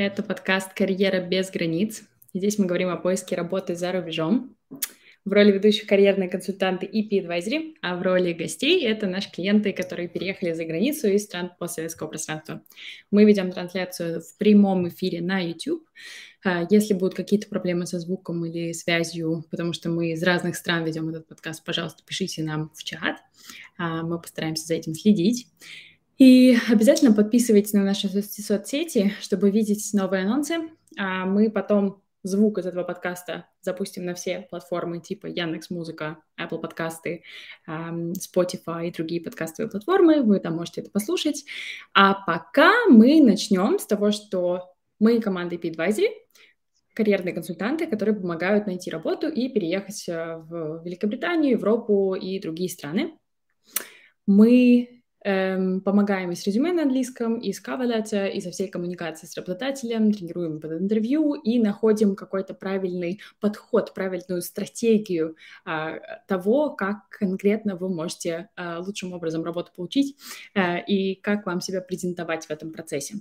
Это подкаст «Карьера без границ». Здесь мы говорим о поиске работы за рубежом. В роли ведущих карьерные консультанты EP Advisory, а в роли гостей это наши клиенты, которые переехали за границу из стран постсоветского пространства. Мы ведем трансляцию в прямом эфире на YouTube. А, если будут какие-то проблемы со звуком или связью, потому что мы из разных стран ведем этот подкаст, пожалуйста, пишите нам в чат. А, мы постараемся за этим следить. И обязательно подписывайтесь на наши соцсети, чтобы видеть новые анонсы. А мы потом звук из этого подкаста запустим на все платформы типа Яндекс Музыка, Apple подкасты, Spotify и другие подкастовые платформы. Вы там можете это послушать. А пока мы начнем с того, что мы команда EP Advisory, карьерные консультанты, которые помогают найти работу и переехать э, в Великобританию, Европу и другие страны. Мы Эм, помогаем и с резюме на английском, и с cover и со всей коммуникацией с работодателем, тренируем под интервью и находим какой-то правильный подход, правильную стратегию а, того, как конкретно вы можете а, лучшим образом работу получить а, и как вам себя презентовать в этом процессе.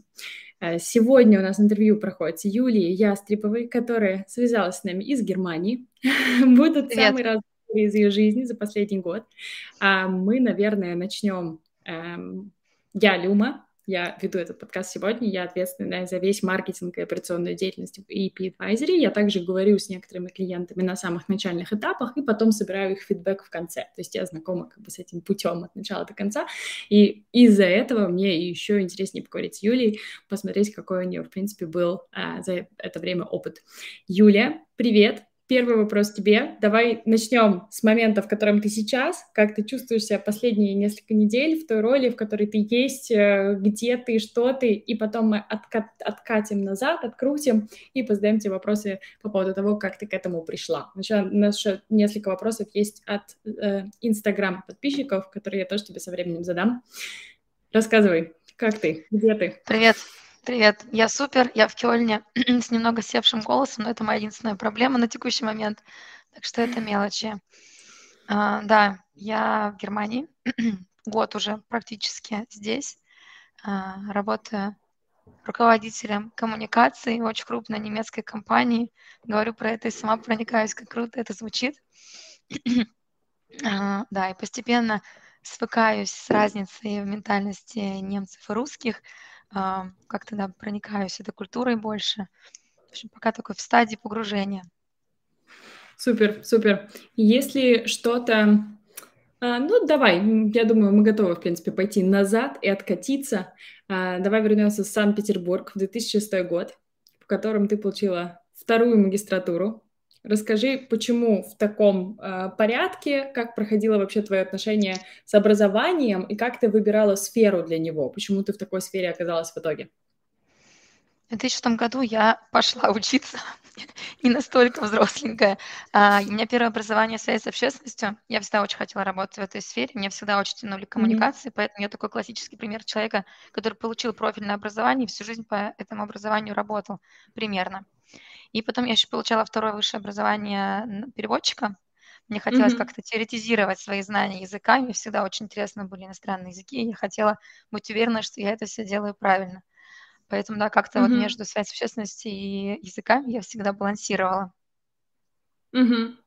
А, сегодня у нас интервью проходит с Юлией Ястреповой, которая связалась с нами из Германии. Будут самые разные из ее жизни за последний год. А мы, наверное, начнем Эм, я Люма, я веду этот подкаст сегодня, я ответственна за весь маркетинг и операционную деятельность в EP Advisory. Я также говорю с некоторыми клиентами на самых начальных этапах и потом собираю их фидбэк в конце. То есть я знакома как бы с этим путем от начала до конца. И из-за этого мне еще интереснее поговорить с Юлей, посмотреть, какой у нее, в принципе, был а, за это время опыт. Юлия, привет! Первый вопрос тебе. Давай начнем с момента, в котором ты сейчас. Как ты чувствуешь себя последние несколько недель в той роли, в которой ты есть, э, где ты, что ты, и потом мы отка- откатим назад, открутим и позадаем тебе вопросы по поводу того, как ты к этому пришла. Еще еще несколько вопросов есть от Инстаграм э, подписчиков, которые я тоже тебе со временем задам. Рассказывай, как ты, где ты? Привет. Привет, я супер, я в Кёльне с немного севшим голосом, но это моя единственная проблема на текущий момент, так что это мелочи. А, да, я в Германии, год уже практически здесь, а, работаю руководителем в очень крупной немецкой компании. Говорю про это и сама проникаюсь, как круто это звучит. а, да, и постепенно свыкаюсь с разницей в ментальности немцев и русских – как-то да, проникаюсь этой культурой больше. В общем, пока такой в стадии погружения. Супер, супер. Если что-то... А, ну, давай, я думаю, мы готовы, в принципе, пойти назад и откатиться. А, давай вернемся в Санкт-Петербург в 2006 год, в котором ты получила вторую магистратуру Расскажи, почему в таком э, порядке, как проходило вообще твое отношение с образованием и как ты выбирала сферу для него? Почему ты в такой сфере оказалась в итоге? В 2006 году я пошла учиться, не настолько взросленькая. А, у меня первое образование связи с общественностью. Я всегда очень хотела работать в этой сфере. Мне всегда очень тянули коммуникации, mm-hmm. поэтому я такой классический пример человека, который получил профильное образование и всю жизнь по этому образованию работал примерно. И потом я еще получала второе высшее образование переводчика. Мне хотелось mm-hmm. как-то теоретизировать свои знания языка. Мне всегда очень интересны были иностранные языки, и я хотела быть уверена, что я это все делаю правильно. Поэтому, да, как-то mm-hmm. вот между связью общественности и языками я всегда балансировала. Mm-hmm.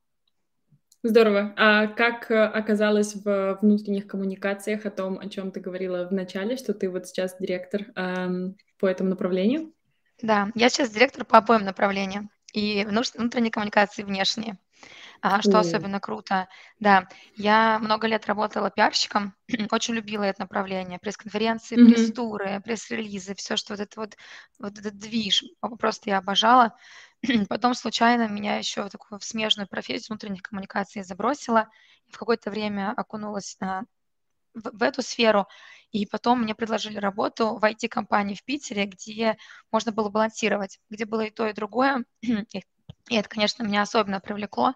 Здорово. А как э, оказалось в внутренних коммуникациях о том, о чем ты говорила в начале, что ты вот сейчас директор эм, по этому направлению? Да, я сейчас директор по обоим направлениям. И внутренней коммуникации, и внешние. А, что mm. особенно круто. Да, я много лет работала пиарщиком, очень любила это направление. Пресс-конференции, mm-hmm. пресс-туры, пресс-релизы, все, что вот это вот, вот этот движ, просто я обожала. Потом случайно меня еще в такую в смежную профессию внутренних коммуникаций забросила. В какое-то время окунулась на, в, в эту сферу. И потом мне предложили работу в IT-компании в Питере, где можно было балансировать, где было и то, и другое. И это, конечно, меня особенно привлекло,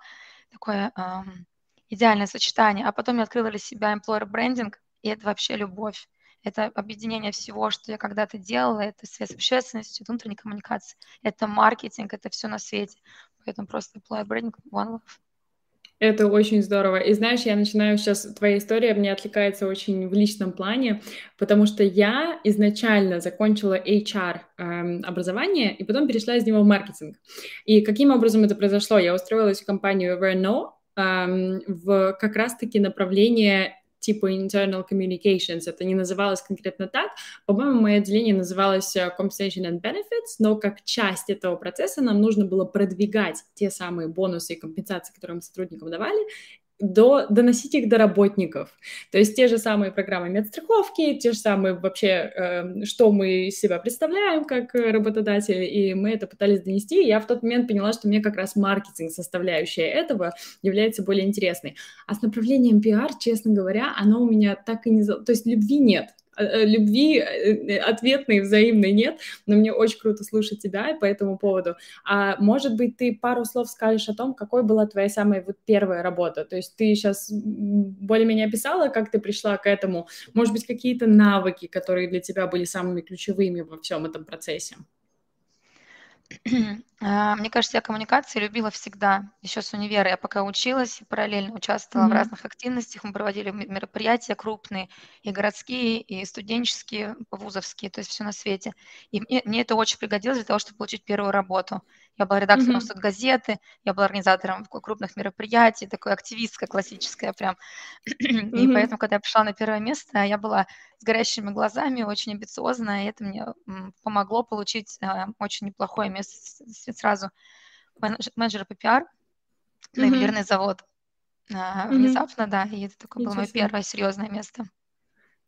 такое эм, идеальное сочетание. А потом я открыла для себя employer branding, и это вообще любовь. Это объединение всего, что я когда-то делала, это связь с общественностью, это внутренняя коммуникация, это маркетинг, это все на свете. Поэтому просто employer branding, one love. Это очень здорово. И знаешь, я начинаю сейчас, твоя история мне отвлекается очень в личном плане, потому что я изначально закончила HR эм, образование и потом перешла из него в маркетинг. И каким образом это произошло? Я устроилась в компанию Renault эм, в как раз-таки направление типа internal communications. Это не называлось конкретно так. По-моему, мое отделение называлось э, compensation and benefits, но как часть этого процесса нам нужно было продвигать те самые бонусы и компенсации, которые мы сотрудникам давали, до, доносить их до работников. То есть те же самые программы медстраховки, те же самые вообще, э, что мы из себя представляем как работодатели, и мы это пытались донести. И я в тот момент поняла, что мне как раз маркетинг, составляющая этого, является более интересной. А с направлением пиар, честно говоря, оно у меня так и не... То есть любви нет. Э, э, любви э, ответной, взаимной нет, но мне очень круто слушать тебя по этому поводу. А может быть, ты пару слов скажешь о том, какой была твоя самая вот первая работа? То есть ты сейчас более-менее описала, как ты пришла к этому. Может быть, какие-то навыки, которые для тебя были самыми ключевыми во всем этом процессе? А, мне кажется, я коммуникации любила всегда, еще с универа. Я пока училась, параллельно участвовала в разных активностях. Мы проводили мероприятия крупные, и городские, и студенческие, вузовские, то есть все на свете. И мне, мне это очень пригодилось для того, чтобы получить первую работу. Я была редактором mm-hmm. газеты, я была организатором крупных мероприятий, такой активистская, классическая прям. Mm-hmm. И поэтому, когда я пришла на первое место, я была с горящими глазами, очень амбициозная, и это мне помогло получить э, очень неплохое место сразу менеджера по пиар на ювелирный завод. Mm-hmm. Внезапно, да, и это такое было мое первое серьезное место.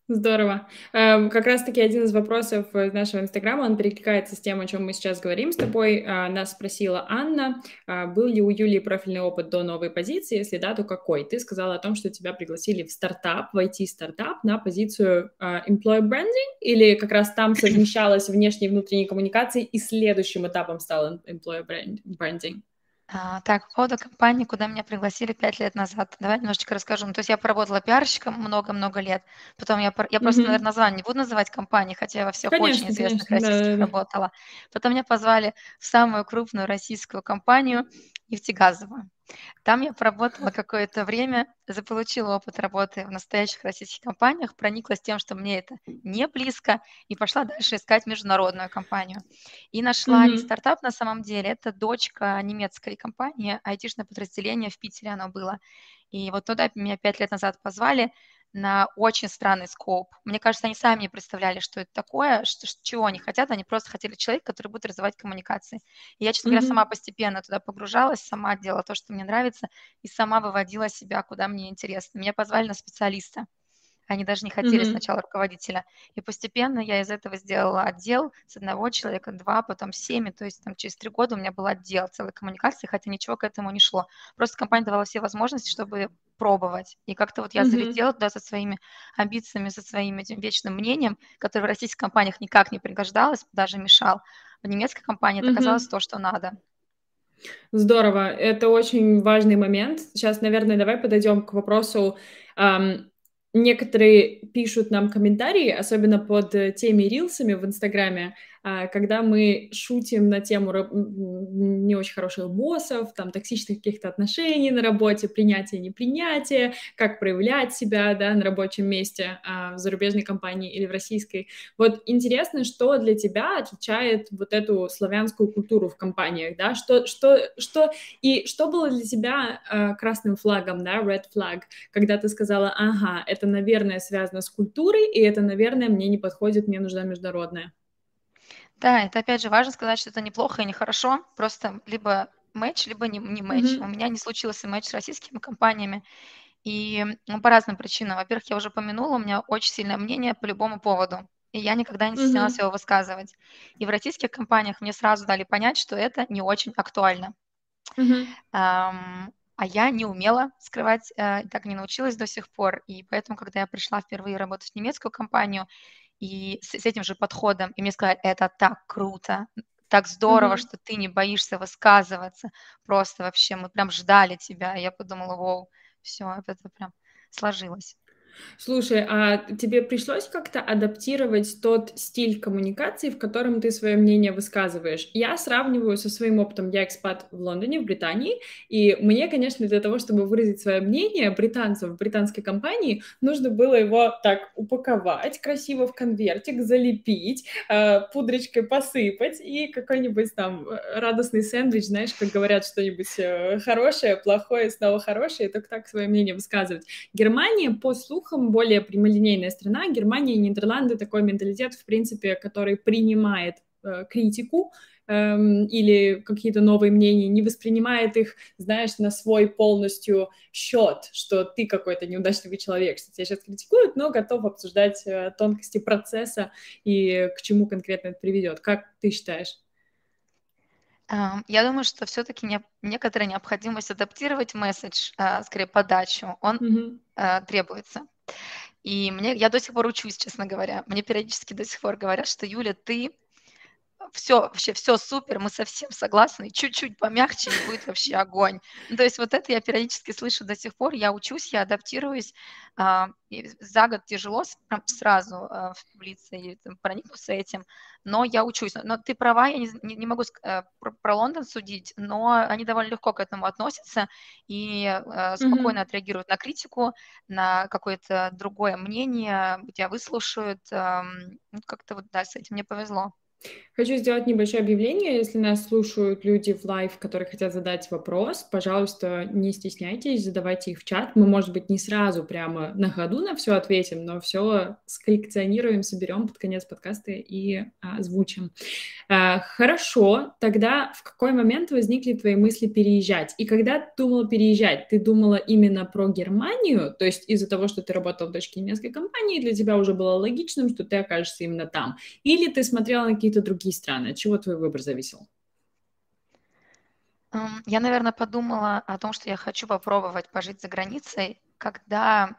Здорово. Эм, как раз-таки один из вопросов из нашего Инстаграма, он перекликается с тем, о чем мы сейчас говорим с тобой. А, нас спросила Анна, а, был ли у Юлии профильный опыт до новой позиции, если да, то какой? Ты сказала о том, что тебя пригласили в стартап, в IT-стартап на позицию а, employer branding, или как раз там совмещалась внешней и внутренней коммуникации, и следующим этапом стал employer branding? А, так, по поводу компании, куда меня пригласили пять лет назад. Давай немножечко расскажу. Ну, то есть я поработала пиарщиком много-много лет. Потом я, я просто, наверное, название не буду называть компании, хотя я во всех Конечно, очень известных конечно, российских да. работала. Потом меня позвали в самую крупную российскую компанию нефтегазовую. Там я поработала какое-то время, заполучила опыт работы в настоящих российских компаниях, прониклась тем, что мне это не близко, и пошла дальше искать международную компанию. И нашла mm-hmm. не стартап на самом деле, это дочка немецкой компании, айтишное подразделение в Питере оно было. И вот туда меня пять лет назад позвали, на очень странный скоп. Мне кажется, они сами не представляли, что это такое, что, чего они хотят. Они просто хотели человека, который будет развивать коммуникации. И я, честно mm-hmm. говоря, сама постепенно туда погружалась, сама делала то, что мне нравится, и сама выводила себя, куда мне интересно. Меня позвали на специалиста. Они даже не хотели mm-hmm. сначала руководителя. И постепенно я из этого сделала отдел с одного человека, два, потом семь. То есть там через три года у меня был отдел целой коммуникации, хотя ничего к этому не шло. Просто компания давала все возможности, чтобы пробовать. И как-то вот я mm-hmm. залетела туда со своими амбициями, со своим этим вечным мнением, которое в российских компаниях никак не пригождалось, даже мешал. В немецкой компании это mm-hmm. то, что надо. Здорово, это очень важный момент. Сейчас, наверное, давай подойдем к вопросу эм, некоторые пишут нам комментарии, особенно под э, теми рилсами в Инстаграме, когда мы шутим на тему не очень хороших боссов, там, токсичных каких-то отношений на работе, принятия, непринятия, как проявлять себя, да, на рабочем месте а, в зарубежной компании или в российской. Вот интересно, что для тебя отличает вот эту славянскую культуру в компаниях, да, что, что, что, и что было для тебя а, красным флагом, да, red flag, когда ты сказала, ага, это, наверное, связано с культурой, и это, наверное, мне не подходит, мне нужна международная. Да, это опять же важно сказать, что это неплохо и нехорошо. Просто либо матч, либо не, не матч. Mm-hmm. У меня не случился матч с российскими компаниями. И ну, по разным причинам. Во-первых, я уже упомянула, у меня очень сильное мнение по любому поводу. И я никогда не стеснялась mm-hmm. его высказывать. И в российских компаниях мне сразу дали понять, что это не очень актуально. Mm-hmm. Um, а я не умела скрывать, uh, так не научилась до сих пор. И поэтому, когда я пришла впервые работать в немецкую компанию, и с, с этим же подходом, и мне сказали, это так круто, так здорово, mm-hmm. что ты не боишься высказываться, просто вообще мы прям ждали тебя, я подумала, вау, все, это прям сложилось. Слушай, а тебе пришлось как-то адаптировать тот стиль коммуникации, в котором ты свое мнение высказываешь? Я сравниваю со своим опытом. Я экспат в Лондоне, в Британии, и мне, конечно, для того, чтобы выразить свое мнение британцев в британской компании, нужно было его так упаковать красиво в конвертик, залепить, э, пудрочкой посыпать и какой-нибудь там э, радостный сэндвич, знаешь, как говорят, что-нибудь э, хорошее, плохое, снова хорошее, и только так свое мнение высказывать. Германия, по слухам, более прямолинейная страна. Германия и Нидерланды такой менталитет, в принципе, который принимает э, критику, эм, или какие-то новые мнения, не воспринимает их, знаешь, на свой полностью счет, что ты какой-то неудачливый человек, что тебя сейчас критикуют, но готов обсуждать э, тонкости процесса и к чему конкретно это приведет. Как ты считаешь? Я думаю, что все-таки не, некоторая необходимость адаптировать месседж, а, скорее подачу, он mm-hmm. требуется. И мне, я до сих пор учусь, честно говоря. Мне периодически до сих пор говорят, что Юля, ты все, вообще все супер, мы совсем согласны, чуть-чуть помягче, и будет вообще огонь. Ну, то есть вот это я периодически слышу до сих пор, я учусь, я адаптируюсь, а, за год тяжело сразу а, влиться и там, проникнуться этим, но я учусь. Но ты права, я не, не, могу э, про, про Лондон судить, но они довольно легко к этому относятся и э, спокойно mm-hmm. отреагируют на критику, на какое-то другое мнение, тебя выслушают. Э, как-то вот, да, с этим мне повезло. Хочу сделать небольшое объявление. Если нас слушают люди в live, которые хотят задать вопрос, пожалуйста, не стесняйтесь, задавайте их в чат. Мы, может быть, не сразу прямо на ходу на все ответим, но все сколлекционируем, соберем под конец подкаста и а, озвучим. А, хорошо, тогда в какой момент возникли твои мысли переезжать? И когда ты думала переезжать, ты думала именно про Германию? То есть из-за того, что ты работал в дочке немецкой компании, для тебя уже было логичным, что ты окажешься именно там? Или ты смотрела на какие-то другие страны? От чего твой выбор зависел? Я, наверное, подумала о том, что я хочу попробовать пожить за границей, когда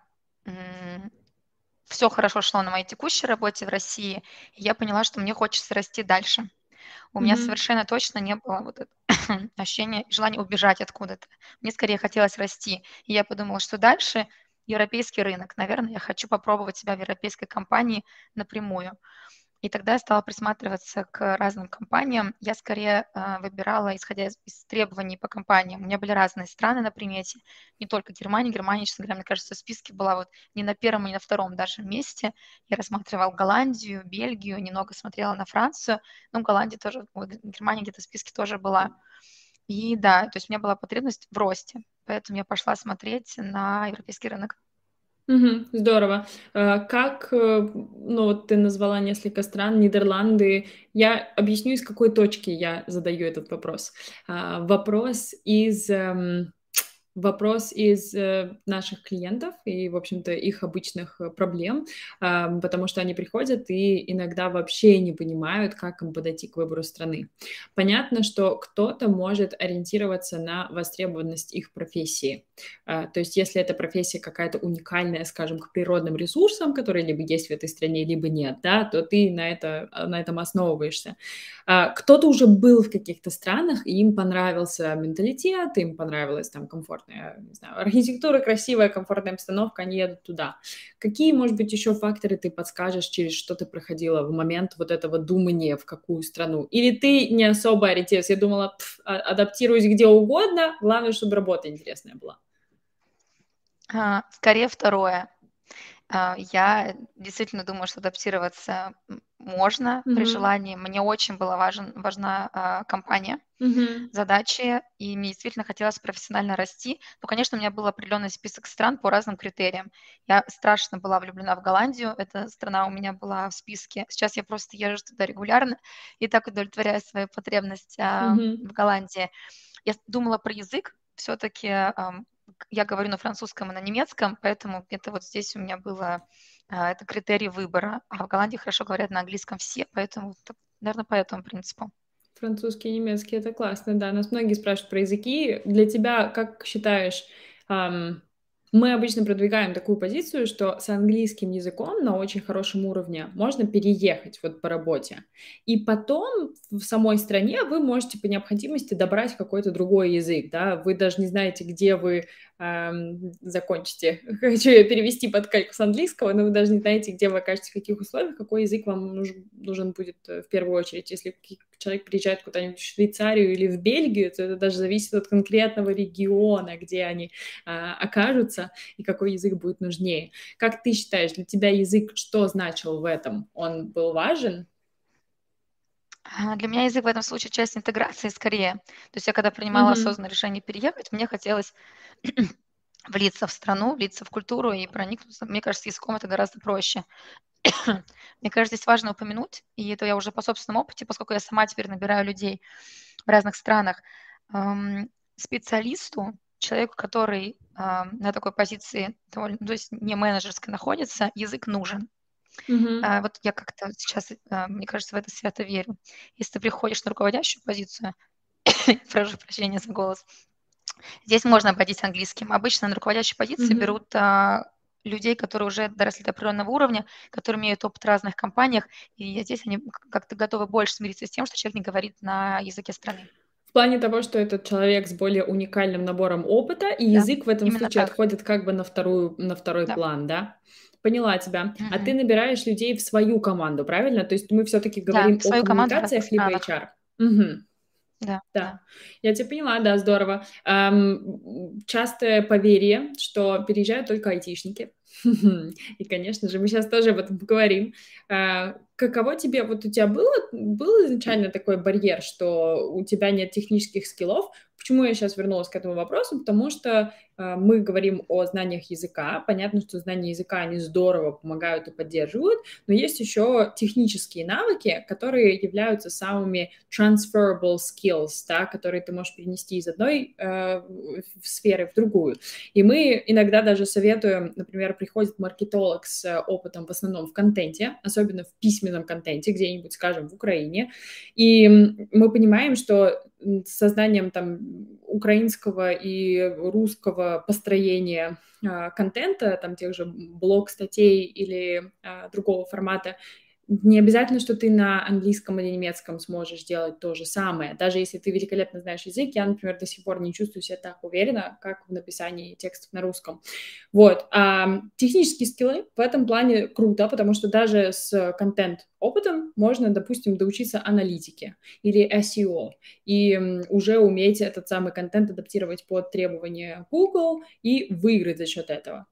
все хорошо шло на моей текущей работе в России, и я поняла, что мне хочется расти дальше. У mm-hmm. меня совершенно точно не было вот это ощущения, желания убежать откуда-то. Мне скорее хотелось расти. И я подумала, что дальше европейский рынок. Наверное, я хочу попробовать себя в европейской компании напрямую. И тогда я стала присматриваться к разным компаниям. Я скорее э, выбирала, исходя из, из требований по компаниям. У меня были разные страны на примете, не только Германия. Германия, честно говоря, мне кажется, в списке была вот не на первом, не на втором даже месте. Я рассматривала Голландию, Бельгию, немного смотрела на Францию. Ну, Голландия тоже, вот, Германия где-то в списке тоже была. И да, то есть у меня была потребность в росте. Поэтому я пошла смотреть на европейский рынок. Угу, здорово. А, как, э, ну, вот ты назвала несколько стран, Нидерланды. Я объясню, из какой точки я задаю этот вопрос. А, вопрос из эм, вопрос из э, наших клиентов и, в общем-то, их обычных э, проблем, потому что они приходят и иногда вообще не понимают, как им подойти к выбору страны. Понятно, что кто-то может ориентироваться на востребованность их профессии. А, то есть, если эта профессия какая-то уникальная, скажем, к природным ресурсам, которые либо есть в этой стране, либо нет, да, то ты на, это, на этом основываешься. А, кто-то уже был в каких-то странах, и им понравился менталитет, им понравилась там комфортная, не знаю, архитектура красивая, комфортная обстановка, они едут туда. Какие, может быть, еще факторы ты подскажешь, через что ты проходила в момент вот этого думания, в какую страну? Или ты не особо ориентировалась? Я думала, пф, а, адаптируюсь где угодно, главное, чтобы работа интересная была. А, скорее второе. А, я действительно думаю, что адаптироваться можно mm-hmm. при желании. Мне очень была важен, важна а, компания, mm-hmm. задачи, и мне действительно хотелось профессионально расти. Но, конечно, у меня был определенный список стран по разным критериям. Я страшно была влюблена в Голландию, эта страна у меня была в списке. Сейчас я просто езжу туда регулярно и так удовлетворяю свою потребность mm-hmm. в Голландии. Я думала про язык, все-таки я говорю на французском и на немецком, поэтому это вот здесь у меня было а, это критерий выбора. А в Голландии хорошо говорят на английском все, поэтому, наверное, по этому принципу. Французский и немецкий это классно, да. Нас многие спрашивают про языки. Для тебя, как считаешь, эм, Мы обычно продвигаем такую позицию, что с английским языком на очень хорошем уровне можно переехать вот по работе. И потом в самой стране вы можете по необходимости добрать какой-то другой язык, да, вы даже не знаете, где вы эм, закончите. Хочу я перевести под кальку с английского, но вы даже не знаете, где вы окажетесь, в каких условиях, какой язык вам нужен, будет э, в первую очередь. Если человек приезжает куда-нибудь в Швейцарию или в Бельгию, то это даже зависит от конкретного региона, где они э, окажутся и какой язык будет нужнее. Как ты считаешь, для тебя язык что значил в этом? Он был важен? Для меня язык в этом случае часть интеграции скорее. То есть я когда принимала mm-hmm. осознанное решение переехать, мне хотелось влиться в страну, влиться в культуру и проникнуться. Мне кажется, языком это гораздо проще. Мне кажется, здесь важно упомянуть, и это я уже по собственному опыте, поскольку я сама теперь набираю людей в разных странах, специалисту, человеку, который э, на такой позиции, довольно, то есть не менеджерской находится, язык нужен. Mm-hmm. А, вот я как-то сейчас, а, мне кажется, в это свято верю. Если ты приходишь на руководящую позицию, прошу прощения за голос, здесь можно обходиться английским. Обычно на руководящей позиции mm-hmm. берут а, людей, которые уже доросли до определенного уровня, которые имеют опыт в разных компаниях, и здесь они как-то готовы больше смириться с тем, что человек не говорит на языке страны. В плане того, что этот человек с более уникальным набором опыта, и да, язык в этом случае так. отходит как бы на, вторую, на второй да. план, да? Поняла тебя. Mm-hmm. А ты набираешь людей в свою команду, правильно? То есть мы все-таки говорим да, о коммуникациях либо HR. Угу. Да, да. Я тебя поняла, да, здорово. Эм, частое поверье, что переезжают только айтишники. И, конечно же, мы сейчас тоже об этом поговорим. Э, каково тебе, вот у тебя было, был изначально такой барьер, что у тебя нет технических скиллов? Почему я сейчас вернулась к этому вопросу? Потому что э, мы говорим о знаниях языка. Понятно, что знания языка, они здорово помогают и поддерживают, но есть еще технические навыки, которые являются самыми transferable skills, да, которые ты можешь перенести из одной э, сферы в другую. И мы иногда даже советуем, например, приходит маркетолог с опытом в основном в контенте, особенно в письменном контенте, где-нибудь, скажем, в Украине, и мы понимаем, что созданием там украинского и русского построения а, контента, там тех же блог-статей или а, другого формата, не обязательно, что ты на английском или немецком сможешь делать то же самое. Даже если ты великолепно знаешь язык, я, например, до сих пор не чувствую себя так уверенно, как в написании текстов на русском. Вот. А технические скиллы в этом плане круто, потому что даже с контент-опытом можно, допустим, доучиться аналитике или SEO и уже уметь этот самый контент адаптировать под требования Google и выиграть за счет этого.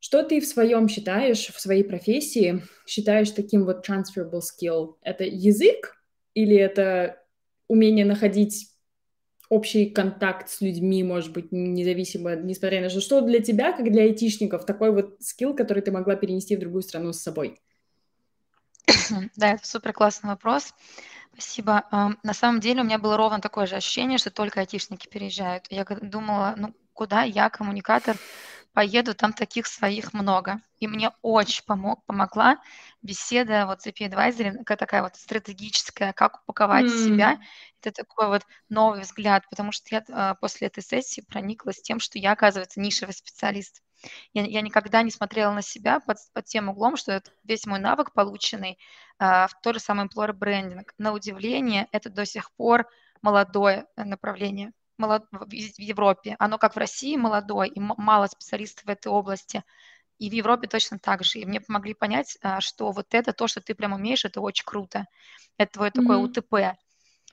Что ты в своем считаешь, в своей профессии, считаешь таким вот transferable skill? Это язык или это умение находить общий контакт с людьми, может быть, независимо, несмотря на что, что для тебя, как для айтишников, такой вот скилл, который ты могла перенести в другую страну с собой? Да, это супер классный вопрос. Спасибо. На самом деле у меня было ровно такое же ощущение, что только айтишники переезжают. Я думала, ну куда я, коммуникатор, поеду, там таких своих много. И мне очень помог, помогла беседа вот с Advisory, такая вот стратегическая, как упаковать mm. себя. Это такой вот новый взгляд, потому что я а, после этой сессии прониклась тем, что я, оказывается, нишевый специалист. Я, я никогда не смотрела на себя под, под тем углом, что это весь мой навык, полученный а, в то же самое employer брендинг. На удивление, это до сих пор молодое направление молод... в Европе. Оно как в России молодое, и мало специалистов в этой области. И в Европе точно так же. И мне помогли понять, а, что вот это, то, что ты прям умеешь, это очень круто. Это твое mm-hmm. такое УТП.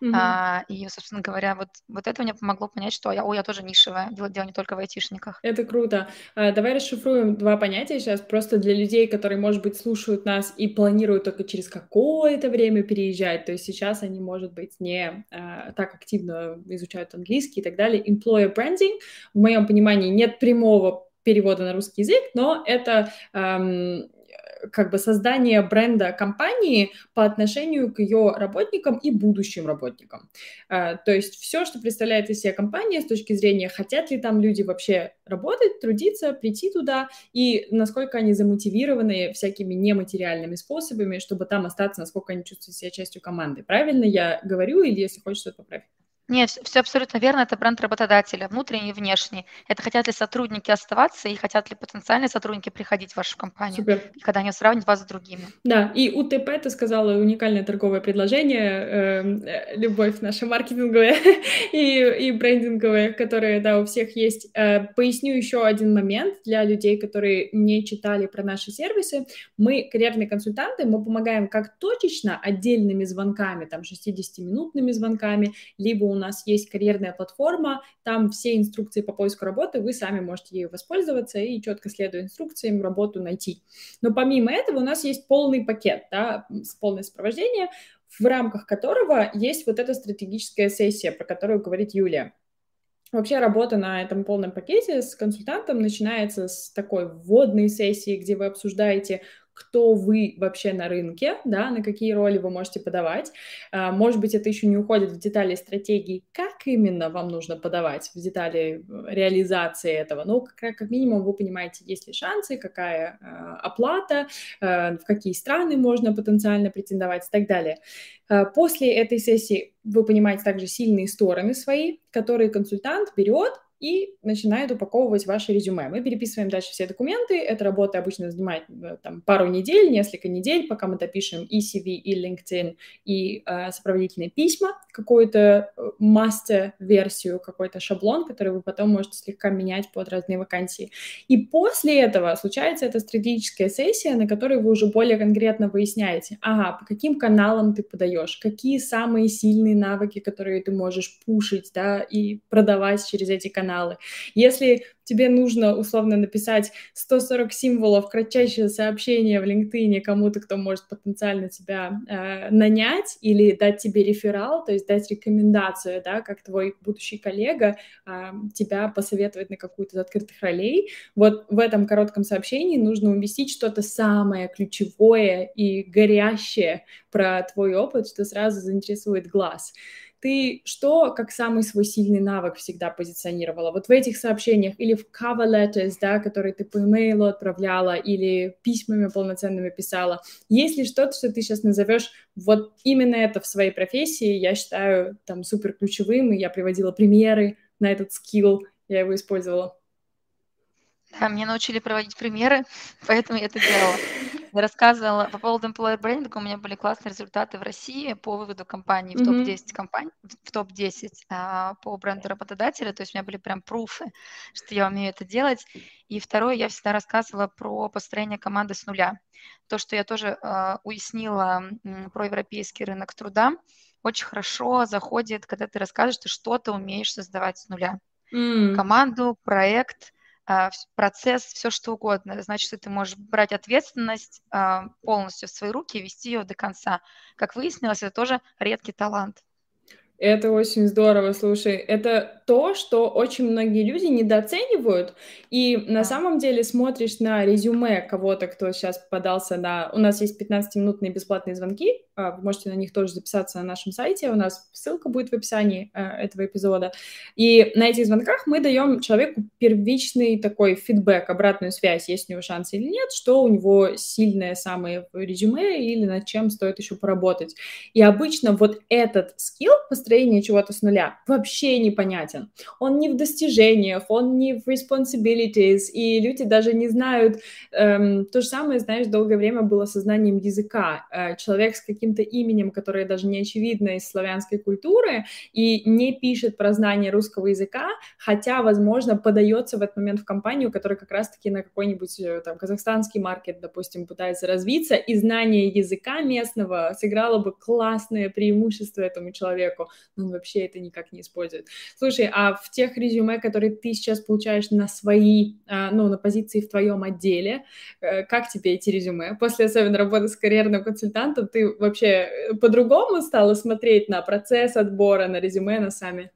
Mm-hmm. А, и, собственно говоря, вот, вот это мне помогло понять, что я, о, я тоже нишевая, дело, дело не только в айтишниках. Это круто. А, давай расшифруем два понятия сейчас, просто для людей, которые, может быть, слушают нас и планируют только через какое-то время переезжать, то есть сейчас они, может быть, не а, так активно изучают английский и так далее. Employer branding, в моем понимании, нет прямого перевода на русский язык, но это эм, как бы создание бренда компании по отношению к ее работникам и будущим работникам. А, то есть все, что представляет из себя компания с точки зрения, хотят ли там люди вообще работать, трудиться, прийти туда, и насколько они замотивированы всякими нематериальными способами, чтобы там остаться, насколько они чувствуют себя частью команды. Правильно я говорю, или если хочешь, что-то поправь? Нет, все абсолютно верно. Это бренд работодателя, внутренний и внешний. Это хотят ли сотрудники оставаться и хотят ли потенциальные сотрудники приходить в вашу компанию, Супер. когда они сравнивают вас с другими. Да, и УТП, ты сказала, уникальное торговое предложение, эм, э, любовь наша маркетинговая и, и брендинговая, которая, да, у всех есть. Э, поясню еще один момент для людей, которые не читали про наши сервисы. Мы, карьерные консультанты, мы помогаем как точечно отдельными звонками, там, 60-минутными звонками, либо у нас есть карьерная платформа, там все инструкции по поиску работы, вы сами можете ею воспользоваться и четко следуя инструкциям работу найти. Но помимо этого у нас есть полный пакет, да, полное сопровождение, в рамках которого есть вот эта стратегическая сессия, про которую говорит Юлия. Вообще работа на этом полном пакете с консультантом начинается с такой вводной сессии, где вы обсуждаете, кто вы вообще на рынке, да, на какие роли вы можете подавать. А, может быть, это еще не уходит в детали стратегии, как именно вам нужно подавать, в детали э, реализации этого. Ну, как, минимум вы понимаете, есть ли шансы, какая э, оплата, э, в какие страны можно потенциально претендовать и так далее. А, после этой сессии вы понимаете также сильные стороны свои, которые консультант берет и начинает упаковывать ваше резюме. Мы переписываем дальше все документы. Эта работа обычно занимает э, там, пару недель, несколько недель, пока мы допишем и CV, и LinkedIn, и э, сопроводительные письма, какую-то э, мастер-версию, какой-то шаблон, который вы потом можете слегка менять под разные вакансии. И после этого случается эта стратегическая сессия, на которой вы уже более конкретно выясняете, ага, по каким каналам ты подаешь, какие самые сильные навыки, которые ты можешь пушить, да, и продавать через эти каналы, каналы. Если тебе нужно условно написать 140 символов, кратчайшее сообщение в LinkedIn кому-то, кто может потенциально тебя э, нанять или дать тебе реферал, то есть дать рекомендацию, да, как твой будущий коллега э, тебя посоветовать на какую-то из открытых ролей, вот в этом коротком сообщении нужно уместить что-то самое ключевое и горящее про твой опыт, что сразу заинтересует глаз ты что как самый свой сильный навык всегда позиционировала? Вот в этих сообщениях или в cover letters, да, которые ты по имейлу отправляла или письмами полноценными писала, есть ли что-то, что ты сейчас назовешь вот именно это в своей профессии, я считаю там супер ключевым, и я приводила примеры на этот скилл, я его использовала. Да, мне научили проводить примеры, поэтому я это делала. Рассказывала по поводу employer branding, у меня были классные результаты в России по выводу компаний в топ-10 компаний, в топ-10 а, по бренду работодателя, то есть у меня были прям пруфы, что я умею это делать. И второе, я всегда рассказывала про построение команды с нуля. То, что я тоже а, уяснила про европейский рынок труда, очень хорошо заходит, когда ты рассказываешь, ты умеешь создавать с нуля. Mm. Команду, проект, процесс, все что угодно. Значит, ты можешь брать ответственность а, полностью в свои руки и вести ее до конца. Как выяснилось, это тоже редкий талант. Это очень здорово, слушай. Это то, что очень многие люди недооценивают. И на самом деле смотришь на резюме кого-то, кто сейчас подался на... У нас есть 15-минутные бесплатные звонки. А, вы можете на них тоже записаться на нашем сайте. У нас ссылка будет в описании а, этого эпизода. И на этих звонках мы даем человеку первичный такой фидбэк, обратную связь, есть у него шансы или нет, что у него сильное самое резюме или над чем стоит еще поработать. И обычно вот этот скилл построения чего-то с нуля вообще непонятен. Он не в достижениях, он не в responsibilities, и люди даже не знают. Эм, то же самое, знаешь, долгое время было сознанием языка. Э, человек с каким-то именем, которое даже не очевидно из славянской культуры, и не пишет про знание русского языка, хотя, возможно, подается в этот момент в компанию, которая как раз-таки на какой-нибудь э, там казахстанский маркет, допустим, пытается развиться, и знание языка местного сыграло бы классное преимущество этому человеку он вообще это никак не использует. Слушай, а в тех резюме, которые ты сейчас получаешь на свои, а, ну, на позиции в твоем отделе, э, как тебе эти резюме? После особенно работы с карьерным консультантом, ты вообще э, по-другому стала смотреть на процесс отбора, на резюме, на сами?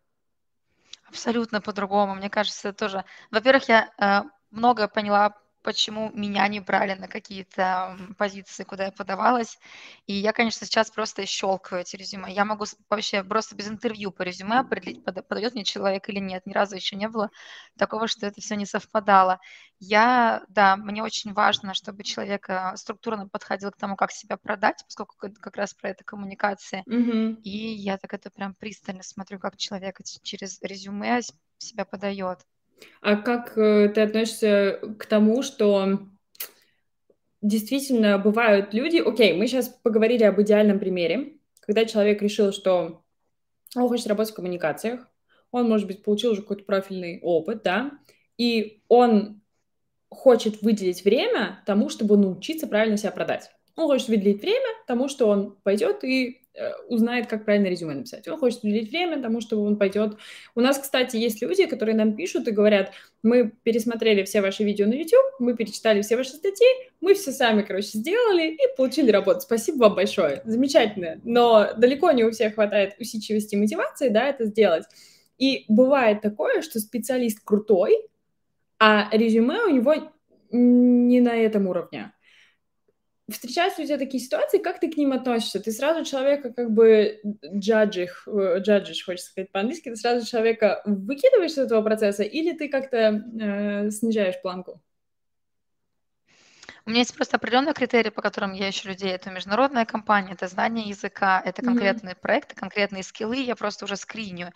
Абсолютно по-другому. Мне кажется, тоже. Во-первых, я э, много поняла почему меня не брали на какие-то позиции, куда я подавалась. И я, конечно, сейчас просто щелкаю эти резюме. Я могу вообще просто без интервью по резюме определить, подает мне человек или нет. Ни разу еще не было такого, что это все не совпадало. Я, да, мне очень важно, чтобы человек э, структурно подходил к тому, как себя продать, поскольку как раз про это коммуникация. Mm-hmm. И я так это прям пристально смотрю, как человек через резюме себя подает. А как э, ты относишься к тому, что действительно бывают люди... Окей, мы сейчас поговорили об идеальном примере, когда человек решил, что он хочет работать в коммуникациях, он, может быть, получил уже какой-то профильный опыт, да, и он хочет выделить время тому, чтобы научиться правильно себя продать. Он хочет выделить время тому, что он пойдет и узнает, как правильно резюме написать. Он хочет уделить время тому, чтобы он пойдет. У нас, кстати, есть люди, которые нам пишут и говорят, мы пересмотрели все ваши видео на YouTube, мы перечитали все ваши статьи, мы все сами, короче, сделали и получили работу. Спасибо вам большое. Замечательно. Но далеко не у всех хватает усидчивости и мотивации, да, это сделать. И бывает такое, что специалист крутой, а резюме у него не на этом уровне встречаются у тебя такие ситуации, как ты к ним относишься? Ты сразу человека как бы джаджишь, э, джаджишь, хочется сказать по-английски, ты сразу человека выкидываешь из этого процесса или ты как-то э, снижаешь планку? У меня есть просто определенные критерии, по которым я ищу людей. Это международная компания, это знание языка, это конкретные mm-hmm. проекты, конкретные скиллы. Я просто уже скриню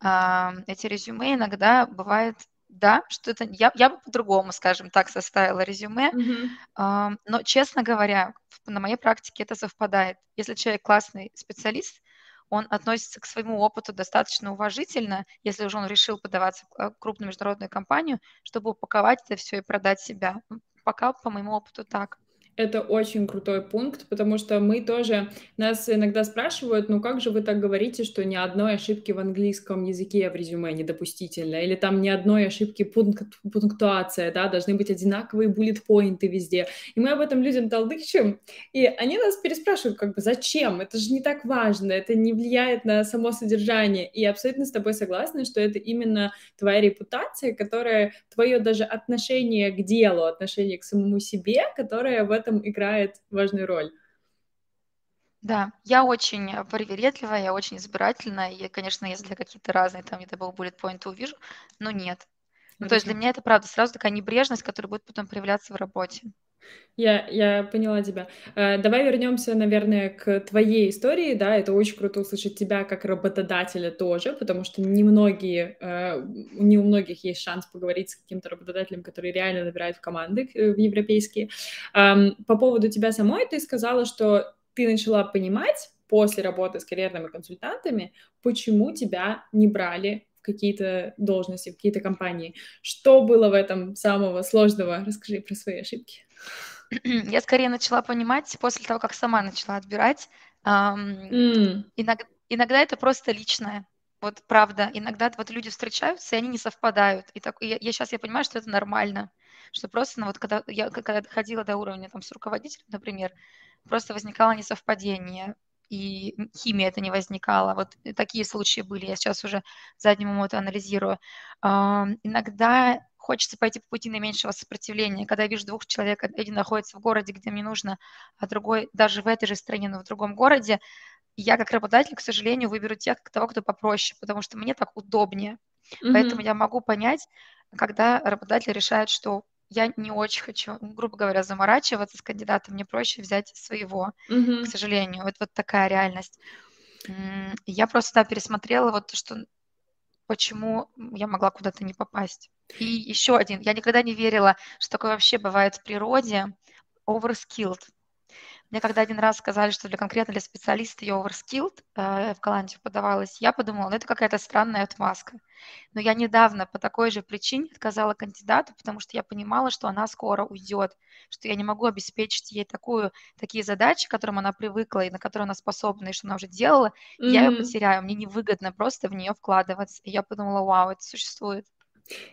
эти резюме. Иногда бывает да, что это я, я бы по-другому, скажем так, составила резюме, mm-hmm. э, но, честно говоря, на моей практике это совпадает. Если человек классный специалист, он относится к своему опыту достаточно уважительно, если уже он решил подаваться в крупную международную компанию, чтобы упаковать это все и продать себя. Пока по моему опыту так. Это очень крутой пункт, потому что мы тоже, нас иногда спрашивают, ну как же вы так говорите, что ни одной ошибки в английском языке в резюме недопустительно, или там ни одной ошибки пункт, пунктуация, да, должны быть одинаковые буллет-поинты везде. И мы об этом людям толдычим, и они нас переспрашивают, как бы, зачем? Это же не так важно, это не влияет на само содержание. И я абсолютно с тобой согласна, что это именно твоя репутация, которая, твое даже отношение к делу, отношение к самому себе, которое в этом этом играет важную роль. Да, я очень привередливая, я очень избирательная, и, конечно, если какие-то разные там где-то был bullet point увижу, но нет. Ну, то есть для меня это правда сразу такая небрежность, которая будет потом проявляться в работе. Я, я поняла тебя. Э, давай вернемся, наверное, к твоей истории. Да, это очень круто услышать тебя как работодателя тоже, потому что немногие, э, не у многих есть шанс поговорить с каким-то работодателем, который реально набирает в команды э, в европейские. Эм, по поводу тебя самой, ты сказала, что ты начала понимать после работы с карьерными консультантами, почему тебя не брали какие-то должности, какие-то компании. Что было в этом самого сложного? Расскажи про свои ошибки. Я скорее начала понимать после того, как сама начала отбирать. Mm. Иногда, иногда это просто личное. Вот правда, иногда вот люди встречаются, и они не совпадают. И так, я, я сейчас я понимаю, что это нормально. Что просто, ну, вот когда я когда доходила до уровня там, с руководителем, например, просто возникало несовпадение и химия это не возникала. Вот такие случаи были, я сейчас уже задним умом это анализирую. Иногда хочется пойти по пути наименьшего сопротивления. Когда я вижу двух человек, один находится в городе, где мне нужно, а другой даже в этой же стране, но в другом городе, я как работодатель, к сожалению, выберу тех, того, кто попроще, потому что мне так удобнее. Mm-hmm. Поэтому я могу понять, когда работодатель решает, что я не очень хочу, грубо говоря, заморачиваться с кандидатом, мне проще взять своего, mm-hmm. к сожалению. Вот, вот такая реальность. Я просто да, пересмотрела вот что почему я могла куда-то не попасть. И еще один. Я никогда не верила, что такое вообще бывает в природе. Overskilled. Мне когда один раз сказали, что для конкретно для специалиста я overskilled, э, в Голландию подавалась, я подумала, ну это какая-то странная отмазка. Но я недавно по такой же причине отказала кандидату, потому что я понимала, что она скоро уйдет, что я не могу обеспечить ей такую, такие задачи, к которым она привыкла и на которые она способна, и что она уже делала, mm-hmm. я ее потеряю. Мне невыгодно просто в нее вкладываться. И я подумала, вау, это существует.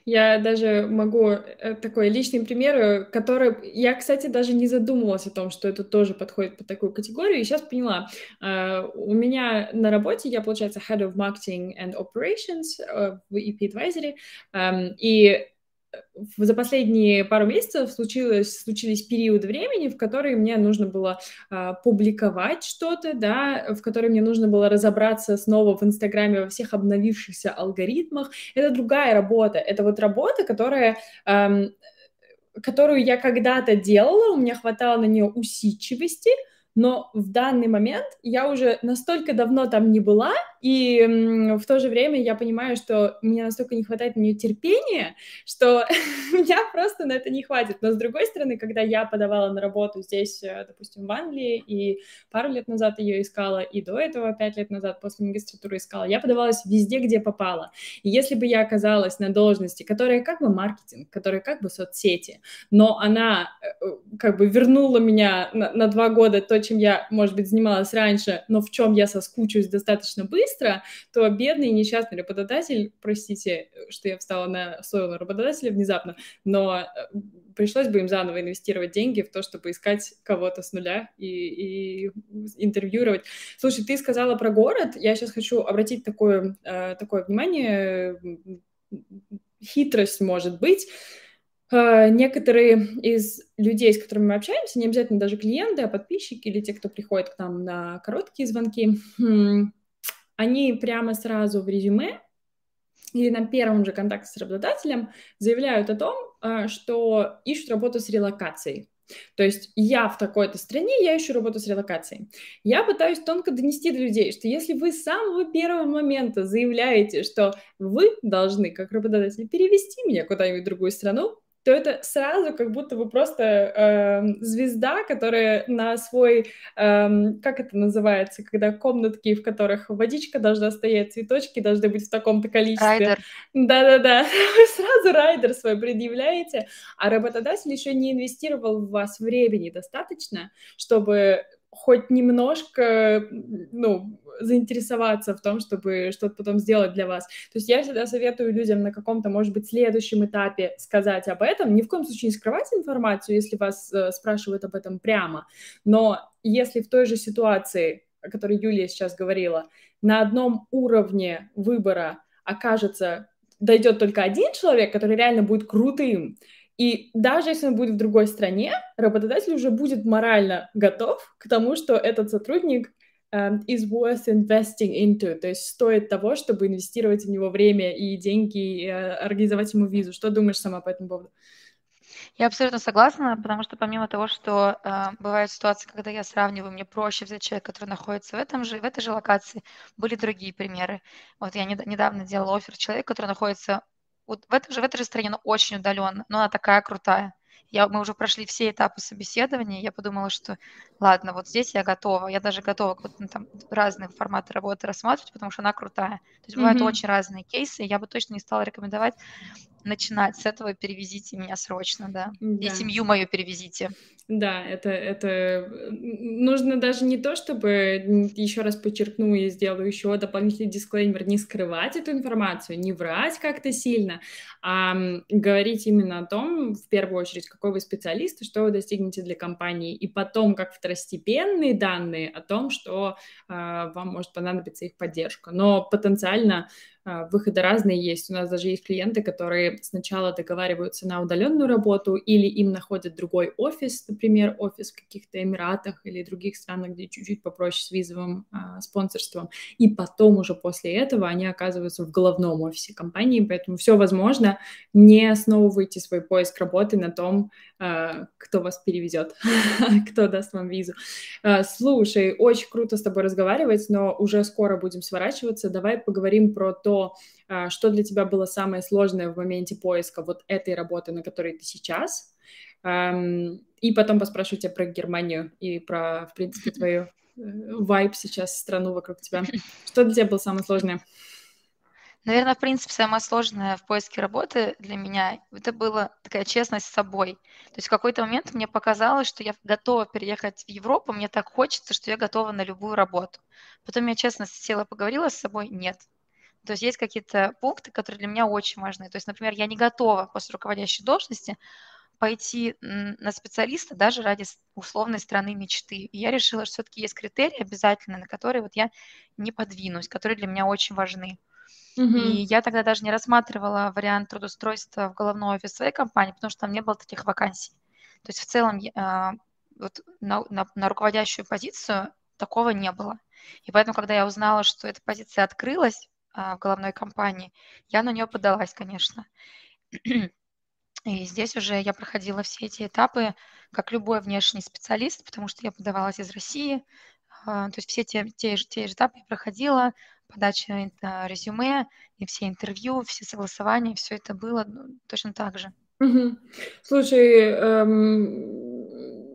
Я даже могу э, такой личный пример, э, который я, кстати, даже не задумывалась о том, что это тоже подходит под такую категорию, и сейчас поняла. Uh, у меня на работе я, получается, Head of Marketing and Operations uh, в EP Advisory, um, и за последние пару месяцев случилось, случились периоды времени, в которые мне нужно было а, публиковать что-то, да, в которые мне нужно было разобраться снова в Инстаграме во всех обновившихся алгоритмах. Это другая работа. Это вот работа, которая... Эм, которую я когда-то делала, у меня хватало на нее усидчивости, но в данный момент я уже настолько давно там не была, и в то же время я понимаю, что мне настолько не хватает на нее терпения, что меня просто на это не хватит. Но с другой стороны, когда я подавала на работу здесь, э, допустим, в Англии, и пару лет назад ее искала, и до этого пять лет назад после магистратуры искала, я подавалась везде, где попала. И если бы я оказалась на должности, которая как бы маркетинг, которая как бы соцсети, но она э, э, как бы вернула меня на, на два года то, чем я, может быть, занималась раньше, но в чем я соскучусь достаточно быстро, то бедный несчастный работодатель, простите, что я встала на сторону работодателя внезапно, но э, пришлось бы им заново инвестировать деньги в то, чтобы искать кого-то с нуля и, и интервьюировать. Слушай, ты сказала про город, я сейчас хочу обратить такое, э, такое внимание, хитрость, может быть, Э, некоторые из людей, с которыми мы общаемся, не обязательно даже клиенты, а подписчики или те, кто приходит к нам на короткие звонки, хм, они прямо сразу в резюме или на первом же контакте с работодателем заявляют о том, э, что ищут работу с релокацией. То есть я в такой-то стране, я ищу работу с релокацией. Я пытаюсь тонко донести до людей, что если вы с самого первого момента заявляете, что вы должны, как работодатель, перевести меня куда-нибудь в другую страну, то это сразу как будто бы просто э, звезда, которая на свой, э, как это называется, когда комнатки, в которых водичка должна стоять, цветочки должны быть в таком-то количестве. Райдер. Да-да-да, вы сразу райдер свой предъявляете, а работодатель еще не инвестировал в вас времени достаточно, чтобы хоть немножко, ну, заинтересоваться в том, чтобы что-то потом сделать для вас. То есть я всегда советую людям на каком-то, может быть, следующем этапе сказать об этом. Ни в коем случае не скрывать информацию, если вас э, спрашивают об этом прямо. Но если в той же ситуации, о которой Юлия сейчас говорила, на одном уровне выбора окажется, дойдет только один человек, который реально будет крутым, и даже если он будет в другой стране, работодатель уже будет морально готов к тому, что этот сотрудник um, is worth investing into, то есть стоит того, чтобы инвестировать в него время и деньги, и uh, организовать ему визу. Что думаешь сама по этому поводу? Я абсолютно согласна, потому что помимо того, что э, бывают ситуации, когда я сравниваю, мне проще взять человека, который находится в этом же, в этой же локации, были другие примеры. Вот я не, недавно делала офер человеку, который находится в, этой же, в этой же стране, но очень удаленно, но она такая крутая. Я, мы уже прошли все этапы собеседования, я подумала, что ладно, вот здесь я готова, я даже готова вот, ну, там, разные форматы работы рассматривать, потому что она крутая. То есть бывают mm-hmm. очень разные кейсы, я бы точно не стала рекомендовать начинать с этого перевезите меня срочно, да. да. И семью мою перевезите. Да, это, это нужно даже не то, чтобы, еще раз подчеркну и сделаю еще дополнительный дисклеймер, не скрывать эту информацию, не врать как-то сильно, а говорить именно о том, в первую очередь, какой вы специалист и что вы достигнете для компании, и потом, как второстепенные данные о том, что э, вам может понадобиться их поддержка. Но потенциально выходы разные есть. У нас даже есть клиенты, которые сначала договариваются на удаленную работу или им находят другой офис, например, офис в каких-то Эмиратах или других странах, где чуть-чуть попроще с визовым а, спонсорством. И потом уже после этого они оказываются в головном офисе компании, поэтому все возможно. Не основывайте свой поиск работы на том, а, кто вас перевезет, кто даст вам визу. А, слушай, очень круто с тобой разговаривать, но уже скоро будем сворачиваться. Давай поговорим про то, то, а, что для тебя было самое сложное в моменте поиска вот этой работы, на которой ты сейчас. И потом поспрашиваю тебя про Германию и про, в принципе, твою э, вайб сейчас, страну вокруг тебя. Что для тебя было самое сложное? Наверное, в принципе, самое сложное в поиске работы для меня это была такая честность с собой. То есть в какой-то момент мне показалось, что я готова переехать в Европу, мне так хочется, что я готова на любую работу. Потом я честно села, поговорила с собой, нет, то есть есть какие-то пункты, которые для меня очень важны. То есть, например, я не готова после руководящей должности пойти на специалиста даже ради условной страны мечты. И я решила, что все-таки есть критерии обязательно, на которые вот я не подвинусь, которые для меня очень важны. Угу. И я тогда даже не рассматривала вариант трудоустройства в головной офис своей компании, потому что там не было таких вакансий. То есть в целом а, вот на, на, на руководящую позицию такого не было. И поэтому, когда я узнала, что эта позиция открылась а, в головной компании, я на нее подалась, конечно. И здесь уже я проходила все эти этапы, как любой внешний специалист, потому что я подавалась из России. А, то есть все те, те, же, те же этапы я проходила, подача резюме, и все интервью, все согласования, все это было ну, точно так же. Угу. Слушай, эм,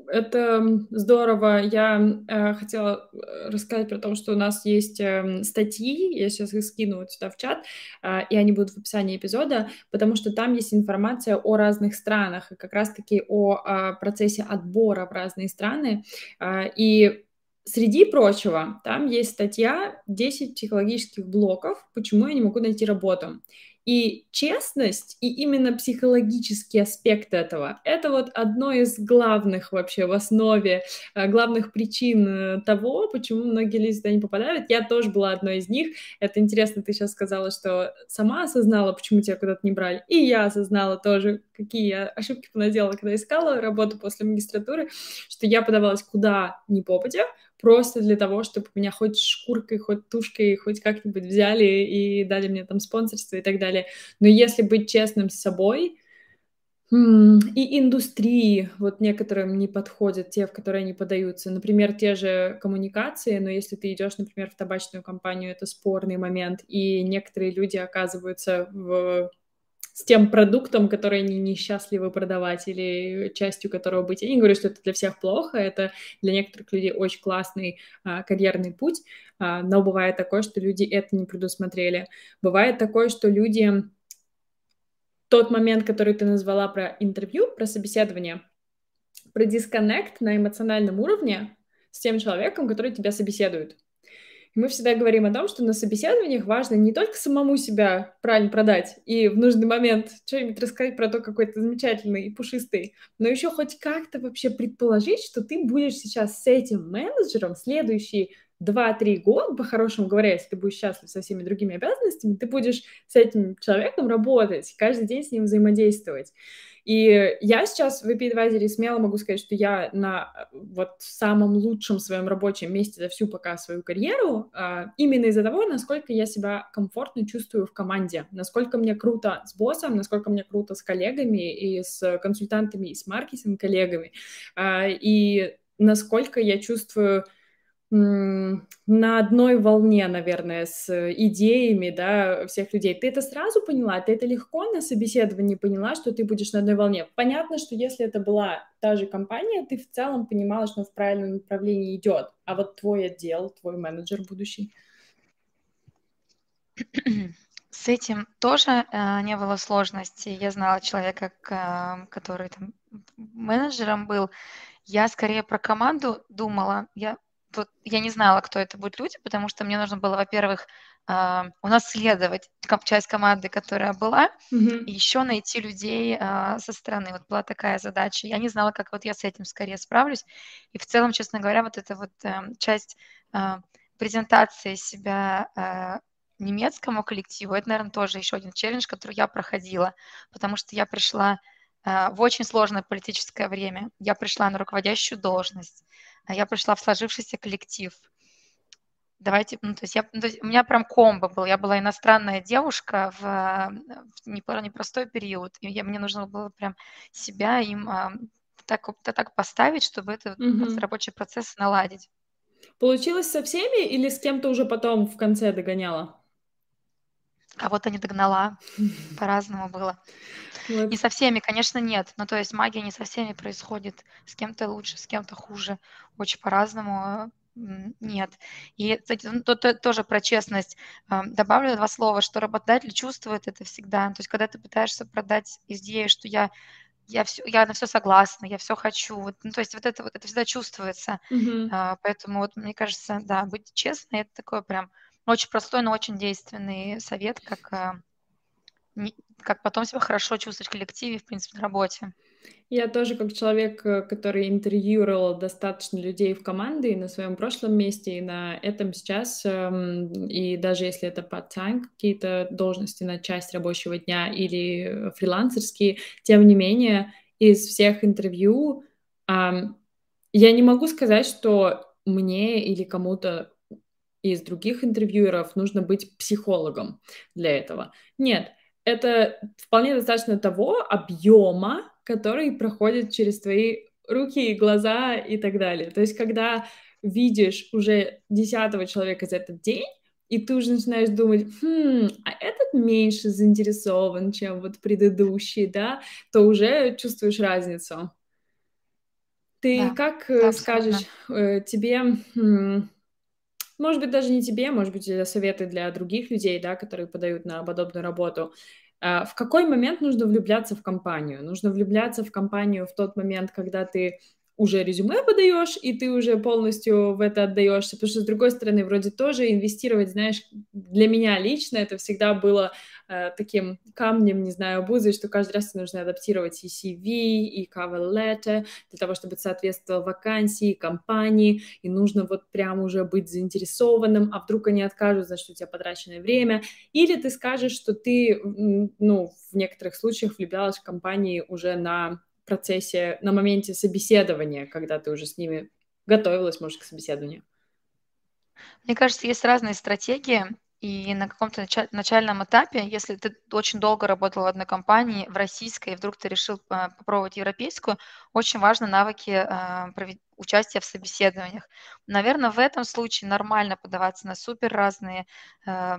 это здорово. Я э, хотела э, рассказать про то, что у нас есть э, статьи, я сейчас их скину вот сюда в чат, э, и они будут в описании эпизода, потому что там есть информация о разных странах, и как раз-таки о, о процессе отбора в разные страны. Э, и Среди прочего, там есть статья «10 психологических блоков, почему я не могу найти работу». И честность, и именно психологический аспект этого, это вот одно из главных вообще в основе, э, главных причин э, того, почему многие люди туда не попадают. Я тоже была одной из них. Это интересно, ты сейчас сказала, что сама осознала, почему тебя куда-то не брали. И я осознала тоже, какие я ошибки понаделала, когда искала работу после магистратуры, что я подавалась куда ни попадя, просто для того, чтобы меня хоть шкуркой, хоть тушкой, хоть как-нибудь взяли и дали мне там спонсорство и так далее. Но если быть честным с собой, и индустрии, вот некоторым не подходят те, в которые они подаются. Например, те же коммуникации, но если ты идешь, например, в табачную компанию, это спорный момент, и некоторые люди оказываются в с тем продуктом, который они несчастливы продавать или частью которого быть. Я не говорю, что это для всех плохо, это для некоторых людей очень классный а, карьерный путь, а, но бывает такое, что люди это не предусмотрели. Бывает такое, что люди тот момент, который ты назвала про интервью, про собеседование, про дисконнект на эмоциональном уровне с тем человеком, который тебя собеседует мы всегда говорим о том, что на собеседованиях важно не только самому себя правильно продать и в нужный момент что-нибудь рассказать про то, какой ты замечательный и пушистый, но еще хоть как-то вообще предположить, что ты будешь сейчас с этим менеджером следующие 2-3 года, по-хорошему говоря, если ты будешь счастлив со всеми другими обязанностями, ты будешь с этим человеком работать, каждый день с ним взаимодействовать. И я сейчас в EP Advisory смело могу сказать, что я на вот самом лучшем своем рабочем месте за всю пока свою карьеру, а, именно из-за того, насколько я себя комфортно чувствую в команде, насколько мне круто с боссом, насколько мне круто с коллегами и с консультантами, и с маркетинг коллегами, а, и насколько я чувствую на одной волне, наверное, с идеями, да, всех людей. Ты это сразу поняла? Ты это легко на собеседовании поняла, что ты будешь на одной волне? Понятно, что если это была та же компания, ты в целом понимала, что в правильном направлении идет. А вот твой отдел, твой менеджер будущий? С этим тоже э, не было сложности. Я знала человека, э, который там менеджером был. Я скорее про команду думала. Я вот я не знала, кто это будут люди, потому что мне нужно было, во-первых, э, унаследовать часть команды, которая была, mm-hmm. и еще найти людей э, со стороны. Вот была такая задача. Я не знала, как вот я с этим скорее справлюсь. И в целом, честно говоря, вот эта вот э, часть э, презентации себя немецкому коллективу, это, наверное, тоже еще один челлендж, который я проходила, потому что я пришла в очень сложное политическое время. Я пришла на руководящую должность. А я пришла в сложившийся коллектив. Давайте, ну, то есть, я, ну, то есть у меня прям комбо был. Я была иностранная девушка в, в непростой период, и я, мне нужно было прям себя им а, так, так поставить, чтобы это mm-hmm. рабочий процесс наладить. Получилось со всеми или с кем-то уже потом в конце догоняла? Вот они догнала. По-разному было. Вот. Не со всеми, конечно, нет. Ну, то есть магия не со всеми происходит. С кем-то лучше, с кем-то хуже. Очень по-разному нет. И кстати, ну, то, то, тоже про честность. Добавлю два слова, что работодатель чувствует это всегда. То есть, когда ты пытаешься продать идею, что я я, все, я на все согласна, я все хочу. Вот, ну, то есть вот это, вот это всегда чувствуется. Mm-hmm. А, поэтому вот мне кажется, да, быть честной, это такое прям очень простой, но очень действенный совет, как, а, как потом себя хорошо чувствовать в коллективе, в принципе, на работе. Я тоже как человек, э, который интервьюировал достаточно людей в команде и на своем прошлом месте, и на этом сейчас, эм, и даже если это part-time какие-то должности на часть рабочего дня или э, фрилансерские, тем не менее, из всех интервью я не могу сказать, что мне или кому-то из других интервьюеров нужно быть психологом для этого. Нет, это вполне достаточно того объема, который проходит через твои руки, глаза и так далее. То есть, когда видишь уже десятого человека за этот день, и ты уже начинаешь думать, хм, а этот меньше заинтересован, чем вот предыдущий, да, то уже чувствуешь разницу. Ты Да, как э, абсолютно. скажешь, э, тебе, может быть, даже не тебе, может быть, это советы для других людей, да, которые подают на подобную работу. А, в какой момент нужно влюбляться в компанию? Нужно влюбляться в компанию в тот момент, когда ты уже резюме подаешь, и ты уже полностью в это отдаешься, потому что, с другой стороны, вроде тоже инвестировать, знаешь, для меня лично это всегда было э, таким камнем, не знаю, обузой, что каждый раз нужно адаптировать и CV, и cover letter, для того, чтобы соответствовало вакансии, компании, и нужно вот прям уже быть заинтересованным, а вдруг они откажут, значит, у тебя потраченное время, или ты скажешь, что ты, ну, в некоторых случаях влюблялась в компании уже на процессе, на моменте собеседования, когда ты уже с ними готовилась, может, к собеседованию? Мне кажется, есть разные стратегии, и на каком-то начальном этапе, если ты очень долго работал в одной компании, в российской, и вдруг ты решил а, попробовать европейскую, очень важны навыки а, участия в собеседованиях. Наверное, в этом случае нормально подаваться на супер разные а,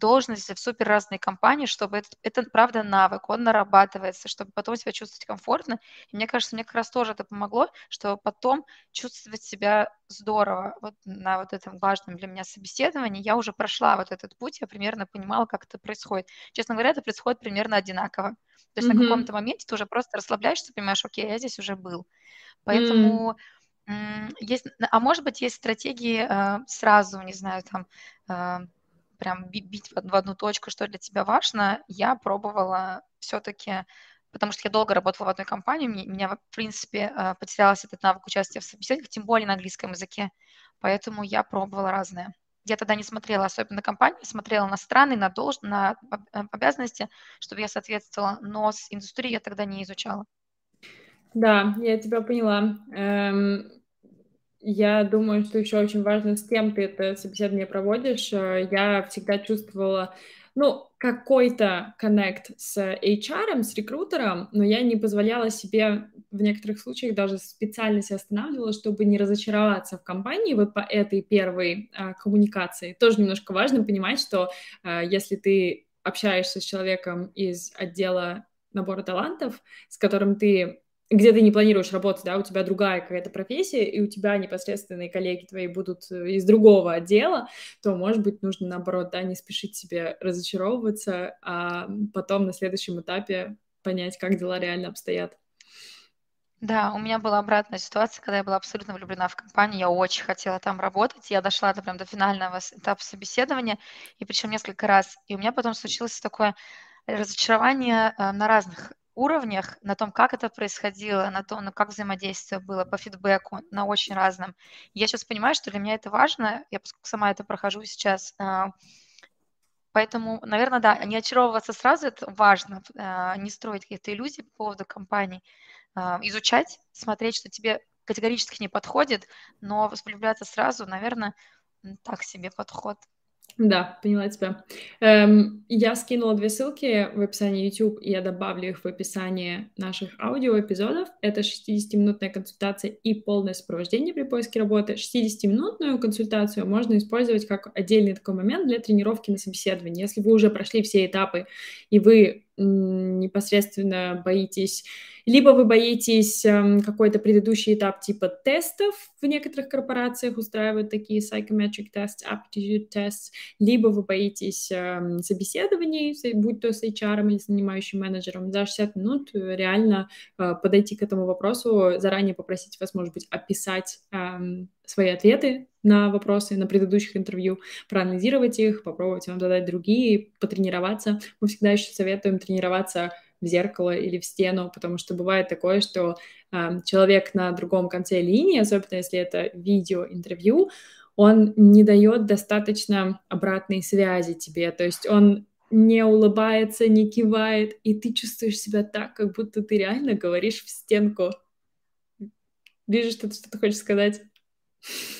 должности в супер разные компании, чтобы это, это правда навык, он нарабатывается, чтобы потом себя чувствовать комфортно. И мне кажется, мне как раз тоже это помогло, что потом чувствовать себя здорово. Вот на вот этом важном для меня собеседовании я уже прошла вот этот путь, я примерно понимала, как это происходит. Честно говоря, это происходит примерно одинаково. То есть mm-hmm. на каком-то моменте ты уже просто расслабляешься, понимаешь, окей, я здесь уже был. Поэтому mm. есть, а может быть, есть стратегии э, сразу, не знаю, там э, прям бить в одну точку, что для тебя важно, я пробовала все-таки, потому что я долго работала в одной компании, у меня, в принципе, э, потерялся этот навык участия в собеседованиях, тем более на английском языке, поэтому я пробовала разное. Я тогда не смотрела особенно на компанию, смотрела на страны, на, долж... на э, обязанности, чтобы я соответствовала, но с индустрией я тогда не изучала. Да, я тебя поняла. Эм, я думаю, что еще очень важно, с кем ты это собеседование проводишь. Э, я всегда чувствовала, ну, какой-то коннект с HR, с рекрутером, но я не позволяла себе в некоторых случаях даже специально себя останавливала, чтобы не разочароваться в компании вот по этой первой а, коммуникации. Тоже немножко важно понимать, что а, если ты общаешься с человеком из отдела набора талантов, с которым ты где ты не планируешь работать, да, у тебя другая какая-то профессия, и у тебя непосредственные коллеги твои будут э, из другого отдела, то, может быть, нужно, наоборот, да, не спешить себе разочаровываться, а потом на следующем этапе понять, как дела реально обстоят. Да, у меня была обратная ситуация, когда я была абсолютно влюблена в компанию, я очень хотела там работать, я дошла до, прям до финального этапа собеседования, и причем несколько раз, и у меня потом случилось такое разочарование э, на разных уровнях, на том, как это происходило, на том, ну, как взаимодействие было, по фидбэку, на очень разном. Я сейчас понимаю, что для меня это важно, я поскольку сама это прохожу сейчас, а, Поэтому, наверное, да, не очаровываться сразу это важно, а, не строить какие-то иллюзии по поводу компаний, а, изучать, смотреть, что тебе категорически не подходит, но влюбляться сразу, наверное, так себе подход. Да, поняла тебя. Эм, я скинула две ссылки в описании YouTube, и я добавлю их в описании наших аудиоэпизодов. Это 60-минутная консультация и полное сопровождение при поиске работы. 60-минутную консультацию можно использовать как отдельный такой момент для тренировки на собеседовании. Если вы уже прошли все этапы, и вы непосредственно боитесь, либо вы боитесь эм, какой-то предыдущий этап типа тестов, в некоторых корпорациях устраивают такие psychometric tests, aptitude tests, либо вы боитесь эм, собеседований, будь то с HR или с нанимающим менеджером, за 60 минут реально э, подойти к этому вопросу, заранее попросить вас, может быть, описать эм, свои ответы на вопросы на предыдущих интервью, проанализировать их, попробовать вам задать другие, потренироваться. Мы всегда еще советуем тренироваться в зеркало или в стену, потому что бывает такое, что э, человек на другом конце линии, особенно если это видео-интервью, он не дает достаточно обратной связи тебе, то есть он не улыбается, не кивает, и ты чувствуешь себя так, как будто ты реально говоришь в стенку. Вижу, что ты что-то хочешь сказать.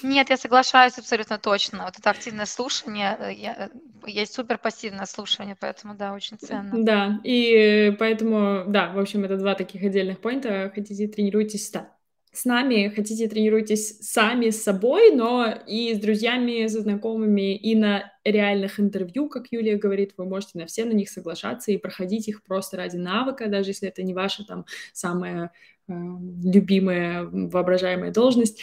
Нет, я соглашаюсь абсолютно точно. Вот это активное слушание, э, я, э, есть супер пассивное слушание, поэтому да, очень ценно. Да, и поэтому, да, в общем, это два таких отдельных поинта. Хотите, тренируйтесь да. с нами, хотите, тренируйтесь сами с собой, но и с друзьями, со знакомыми, и на реальных интервью, как Юлия говорит, вы можете на все на них соглашаться и проходить их просто ради навыка, даже если это не ваша там самая любимая, воображаемая должность,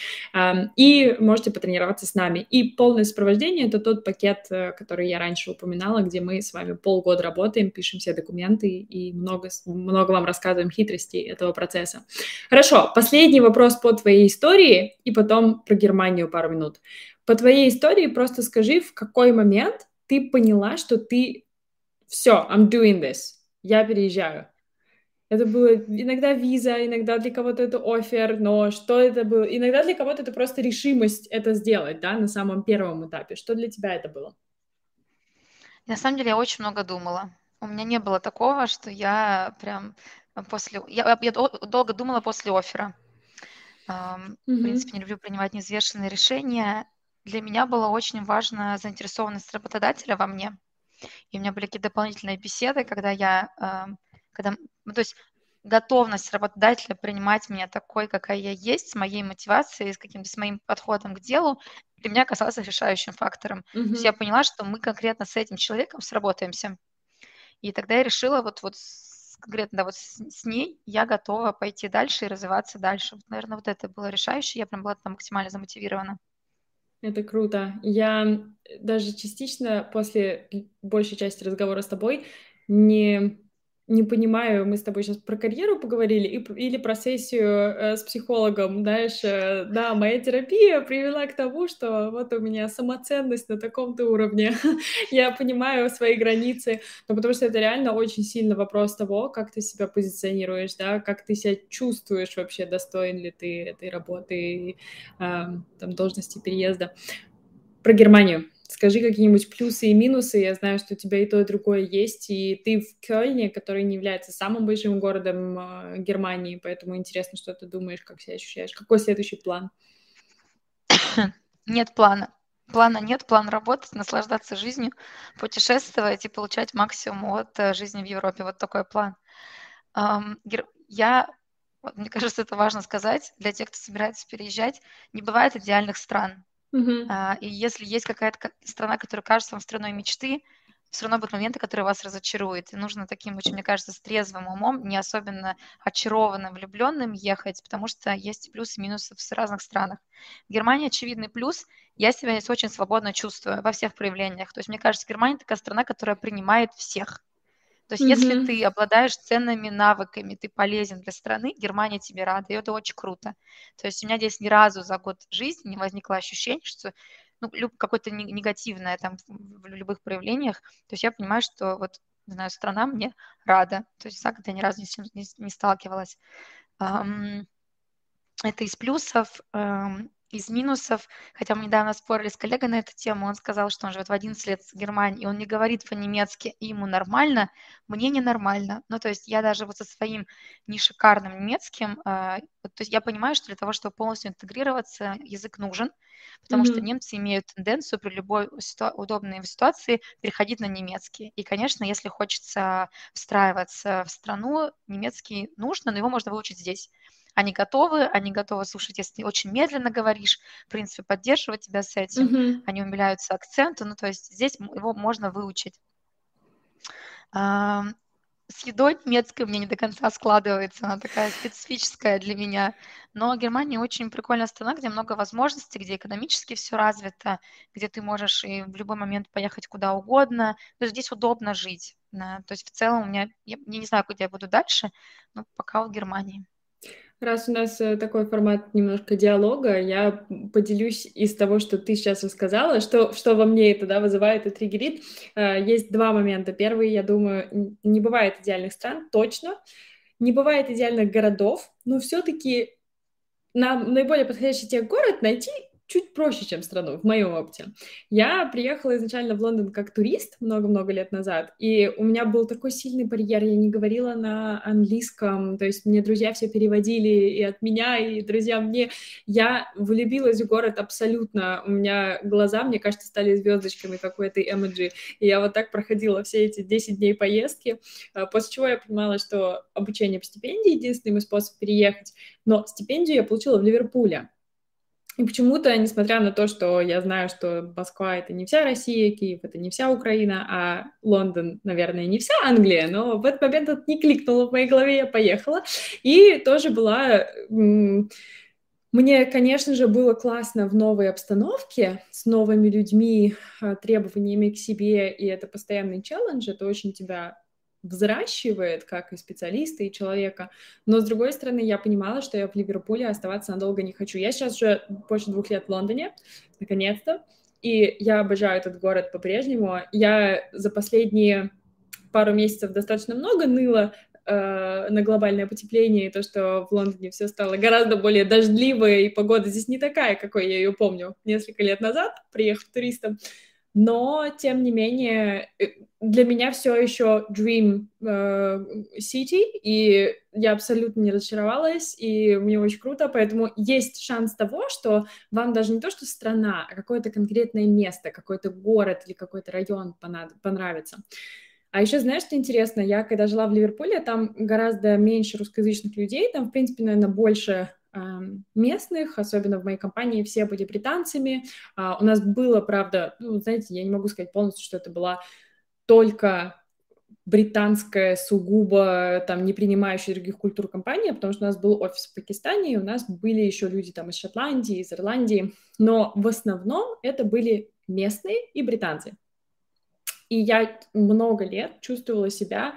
и можете потренироваться с нами. И полное сопровождение — это тот пакет, э, который я раньше упоминала, где мы с вами полгода работаем, пишем все документы и много, много вам рассказываем хитростей этого процесса. Хорошо, последний вопрос по твоей истории, и потом про Германию пару минут. По твоей истории просто скажи, в какой момент ты поняла, что ты все, I'm doing this, я переезжаю. Это было иногда виза, иногда для кого-то это офер, но что это было? Иногда для кого-то это просто решимость это сделать, да, на самом первом этапе. Что для тебя это было? На самом деле я очень много думала. У меня не было такого, что я прям после... Я, я долго думала после оффера. Mm-hmm. В принципе, не люблю принимать неизвешенные решения. Для меня было очень важно заинтересованность работодателя во мне. И у меня были какие-то дополнительные беседы, когда я когда, ну, то есть готовность работодателя принимать меня такой, какая я есть, с моей мотивацией, с каким-то с моим подходом к делу, для меня оказалось решающим фактором. Mm-hmm. То есть я поняла, что мы конкретно с этим человеком сработаемся. И тогда я решила вот, вот конкретно да, вот с, с ней я готова пойти дальше и развиваться дальше. Вот, наверное, вот это было решающее. Я прям была там максимально замотивирована. Это круто. Я даже частично после большей части разговора с тобой не не понимаю, мы с тобой сейчас про карьеру поговорили и, или про сессию э, с психологом, знаешь, э, да, моя терапия привела к тому, что вот у меня самоценность на таком-то уровне, я понимаю свои границы, но потому что это реально очень сильно вопрос того, как ты себя позиционируешь, да, как ты себя чувствуешь вообще, достоин ли ты этой работы, э, там, должности переезда. Про Германию. Скажи какие-нибудь плюсы и минусы. Я знаю, что у тебя и то, и другое есть. И ты в Кёльне, который не является самым большим городом э, Германии, поэтому интересно, что ты думаешь, как себя ощущаешь. Какой следующий план? Нет плана. Плана нет, план работать, наслаждаться жизнью, путешествовать и получать максимум от э, жизни в Европе. Вот такой план. Я, мне кажется, это важно сказать для тех, кто собирается переезжать. Не бывает идеальных стран. Мгм. А, и если есть какая-то страна, которая кажется вам страной мечты, все равно будут моменты, которые вас разочаруют. И нужно таким очень, мне кажется, с трезвым умом, не особенно очарованным, влюбленным ехать, потому что есть плюсы и минусы в разных странах. В Германии очевидный плюс. Я себя здесь очень свободно чувствую во всех проявлениях. То есть, мне кажется, Германия такая страна, которая принимает всех. То есть, если ты обладаешь ценными навыками, ты полезен для страны, Германия тебе рада, и это очень круто. То есть у меня здесь ни разу за год жизни не возникло ощущение, что ну, какое-то негативное там в любых проявлениях. То есть я понимаю, что вот, не знаю, страна мне рада. То есть так я ни разу не, не, не сталкивалась. Это из плюсов из минусов, хотя мы недавно спорили с коллегой на эту тему, он сказал, что он живет в 11 лет в Германии, и он не говорит по-немецки, и ему нормально, мне ненормально. Ну, то есть я даже вот со своим не шикарным немецким, э, то есть я понимаю, что для того, чтобы полностью интегрироваться, язык нужен, потому mm-hmm. что немцы имеют тенденцию при любой ситу- удобной ситуации переходить на немецкий. И, конечно, если хочется встраиваться в страну, немецкий нужно, но его можно выучить здесь. Они готовы, они готовы слушать, если ты очень медленно говоришь, в принципе, поддерживать тебя с этим. Mm-hmm. Они умиляются акценту, ну, то есть здесь его можно выучить. С едой немецкой мне не до конца складывается, она такая специфическая для меня. Но Германия очень прикольная страна, где много возможностей, где экономически все развито, где ты можешь и в любой момент поехать куда угодно. То есть здесь удобно жить. Да. То есть в целом у меня, я, я не знаю, куда я буду дальше, но пока в Германии. Раз у нас э, такой формат немножко диалога, я поделюсь из того, что ты сейчас рассказала, что, что во мне это да, вызывает и триггерит. Э, есть два момента. Первый, я думаю, не бывает идеальных стран, точно. Не бывает идеальных городов, но все-таки нам наиболее подходящий тебе город найти чуть проще, чем страну, в моем опыте. Я приехала изначально в Лондон как турист много-много лет назад, и у меня был такой сильный барьер, я не говорила на английском, то есть мне друзья все переводили и от меня, и друзья мне. Я влюбилась в город абсолютно, у меня глаза, мне кажется, стали звездочками какой-то эмоджи, и я вот так проходила все эти 10 дней поездки, а, после чего я понимала, что обучение по стипендии — единственный мой способ переехать, но стипендию я получила в Ливерпуле, и почему-то, несмотря на то, что я знаю, что Москва — это не вся Россия, Киев — это не вся Украина, а Лондон, наверное, не вся Англия, но в этот момент это не кликнуло в моей голове, я поехала. И тоже была... Мне, конечно же, было классно в новой обстановке, с новыми людьми, а, требованиями к себе, и это постоянный челлендж, это очень тебя взращивает как и специалиста, и человека. Но, с другой стороны, я понимала, что я в Ливерпуле оставаться надолго не хочу. Я сейчас уже больше двух лет в Лондоне, наконец-то, и я обожаю этот город по-прежнему. Я за последние пару месяцев достаточно много ныла э, на глобальное потепление, и то, что в Лондоне все стало гораздо более дождливое, и погода здесь не такая, какой я ее помню несколько лет назад, приехав туристом но, тем не менее, э, для меня все еще Dream э, City, и я абсолютно не разочаровалась, и мне очень круто, поэтому есть шанс того, что вам даже не то, что страна, а какое-то конкретное место, какой-то город или какой-то район понравится. А еще знаешь, что интересно? Я когда жила в Ливерпуле, там гораздо меньше русскоязычных людей, там, в принципе, наверное, больше местных, особенно в моей компании, все были британцами. А, у нас было, правда, ну, знаете, я не могу сказать полностью, что это была только британская, сугубо там не принимающая других культур компания, потому что у нас был офис в Пакистане, и у нас были еще люди там из Шотландии, из Ирландии, но в основном это были местные и британцы. И я много лет чувствовала себя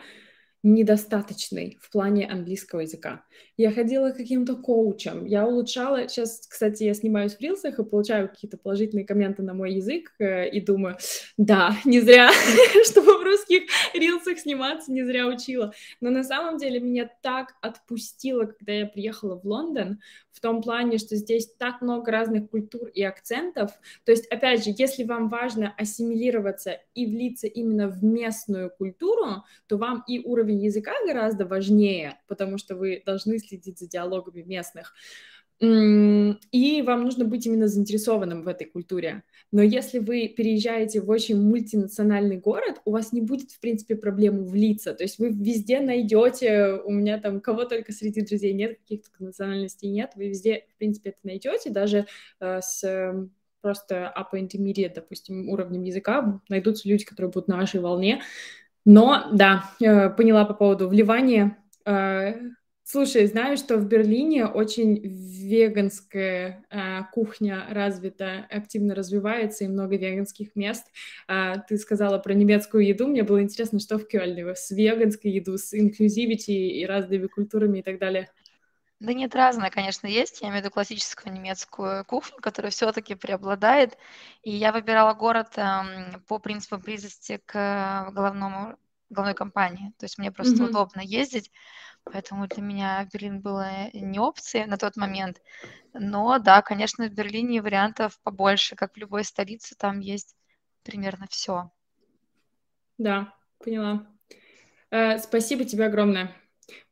недостаточный в плане английского языка. Я ходила каким-то коучем, я улучшала... Сейчас, кстати, я снимаюсь в рилсах и получаю какие-то положительные комменты на мой язык э, и думаю, да, не зря, чтобы в русских рилсах сниматься, не зря учила. Но на самом деле меня так отпустило, когда я приехала в Лондон, в том плане, что здесь так много разных культур и акцентов. То есть, опять же, если вам важно ассимилироваться и влиться именно в местную культуру, то вам и уровень языка гораздо важнее, потому что вы должны следить за диалогами местных. И вам нужно быть именно заинтересованным в этой культуре. Но если вы переезжаете в очень мультинациональный город, у вас не будет, в принципе, проблемы влиться. То есть вы везде найдете, у меня там кого только среди друзей нет, каких-то национальностей нет, вы везде, в принципе, это найдете, даже э, с э, просто upper intermediate, допустим, уровнем языка найдутся люди, которые будут на вашей волне. Но, да, э, поняла по поводу вливания. Э, Слушай, знаю, что в Берлине очень веганская э, кухня развита, активно развивается, и много веганских мест. А, ты сказала про немецкую еду, мне было интересно, что в Кёльне с веганской еду, с инклюзивити и разными культурами и так далее. Да нет, разное, конечно, есть. Я имею в виду классическую немецкую кухню, которая все-таки преобладает. И я выбирала город эм, по принципу близости к головному, головной компании. То есть мне просто mm-hmm. удобно ездить. Поэтому для меня Берлин было не опцией на тот момент. Но да, конечно, в Берлине вариантов побольше, как в любой столице, там есть примерно все. Да, поняла. Э, спасибо тебе огромное.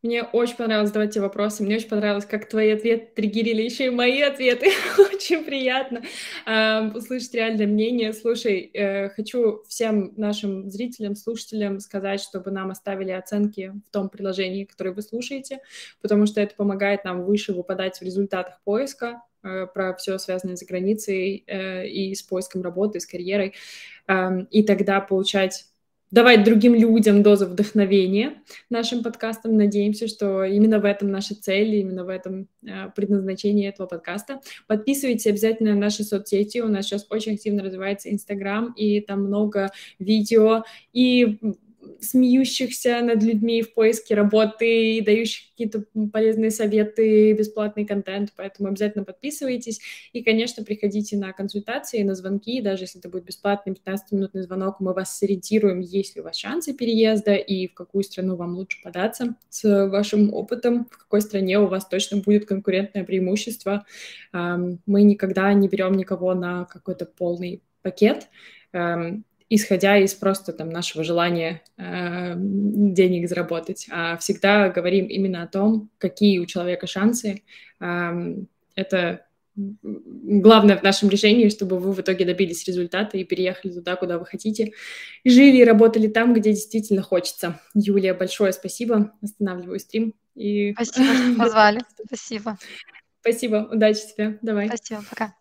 Мне очень понравилось задавать тебе вопросы, мне очень понравилось, как твои ответы триггерили еще и мои ответы. очень приятно э, услышать реальное мнение. Слушай, э, хочу всем нашим зрителям, слушателям сказать, чтобы нам оставили оценки в том приложении, которое вы слушаете, потому что это помогает нам выше выпадать в результатах поиска э, про все связанное с границей э, и с поиском работы, с карьерой, э, и тогда получать давать другим людям дозу вдохновения нашим подкастам. Надеемся, что именно в этом наша цель, именно в этом э, предназначение этого подкаста. Подписывайтесь обязательно на наши соцсети. У нас сейчас очень активно развивается Инстаграм, и там много видео и смеющихся над людьми в поиске работы, дающих какие-то полезные советы, бесплатный контент, поэтому обязательно подписывайтесь. И, конечно, приходите на консультации, на звонки, даже если это будет бесплатный 15-минутный звонок, мы вас сориентируем, есть ли у вас шансы переезда и в какую страну вам лучше податься с вашим опытом, в какой стране у вас точно будет конкурентное преимущество. Мы никогда не берем никого на какой-то полный пакет, исходя из просто там нашего желания э, денег заработать, а всегда говорим именно о том, какие у человека шансы. Э, это главное в нашем решении, чтобы вы в итоге добились результата и переехали туда, куда вы хотите, и жили и работали там, где действительно хочется. Юлия, большое спасибо. Останавливаю стрим. И... Спасибо, что позвали. Спасибо. Спасибо. Удачи тебе. Давай. Спасибо. Пока.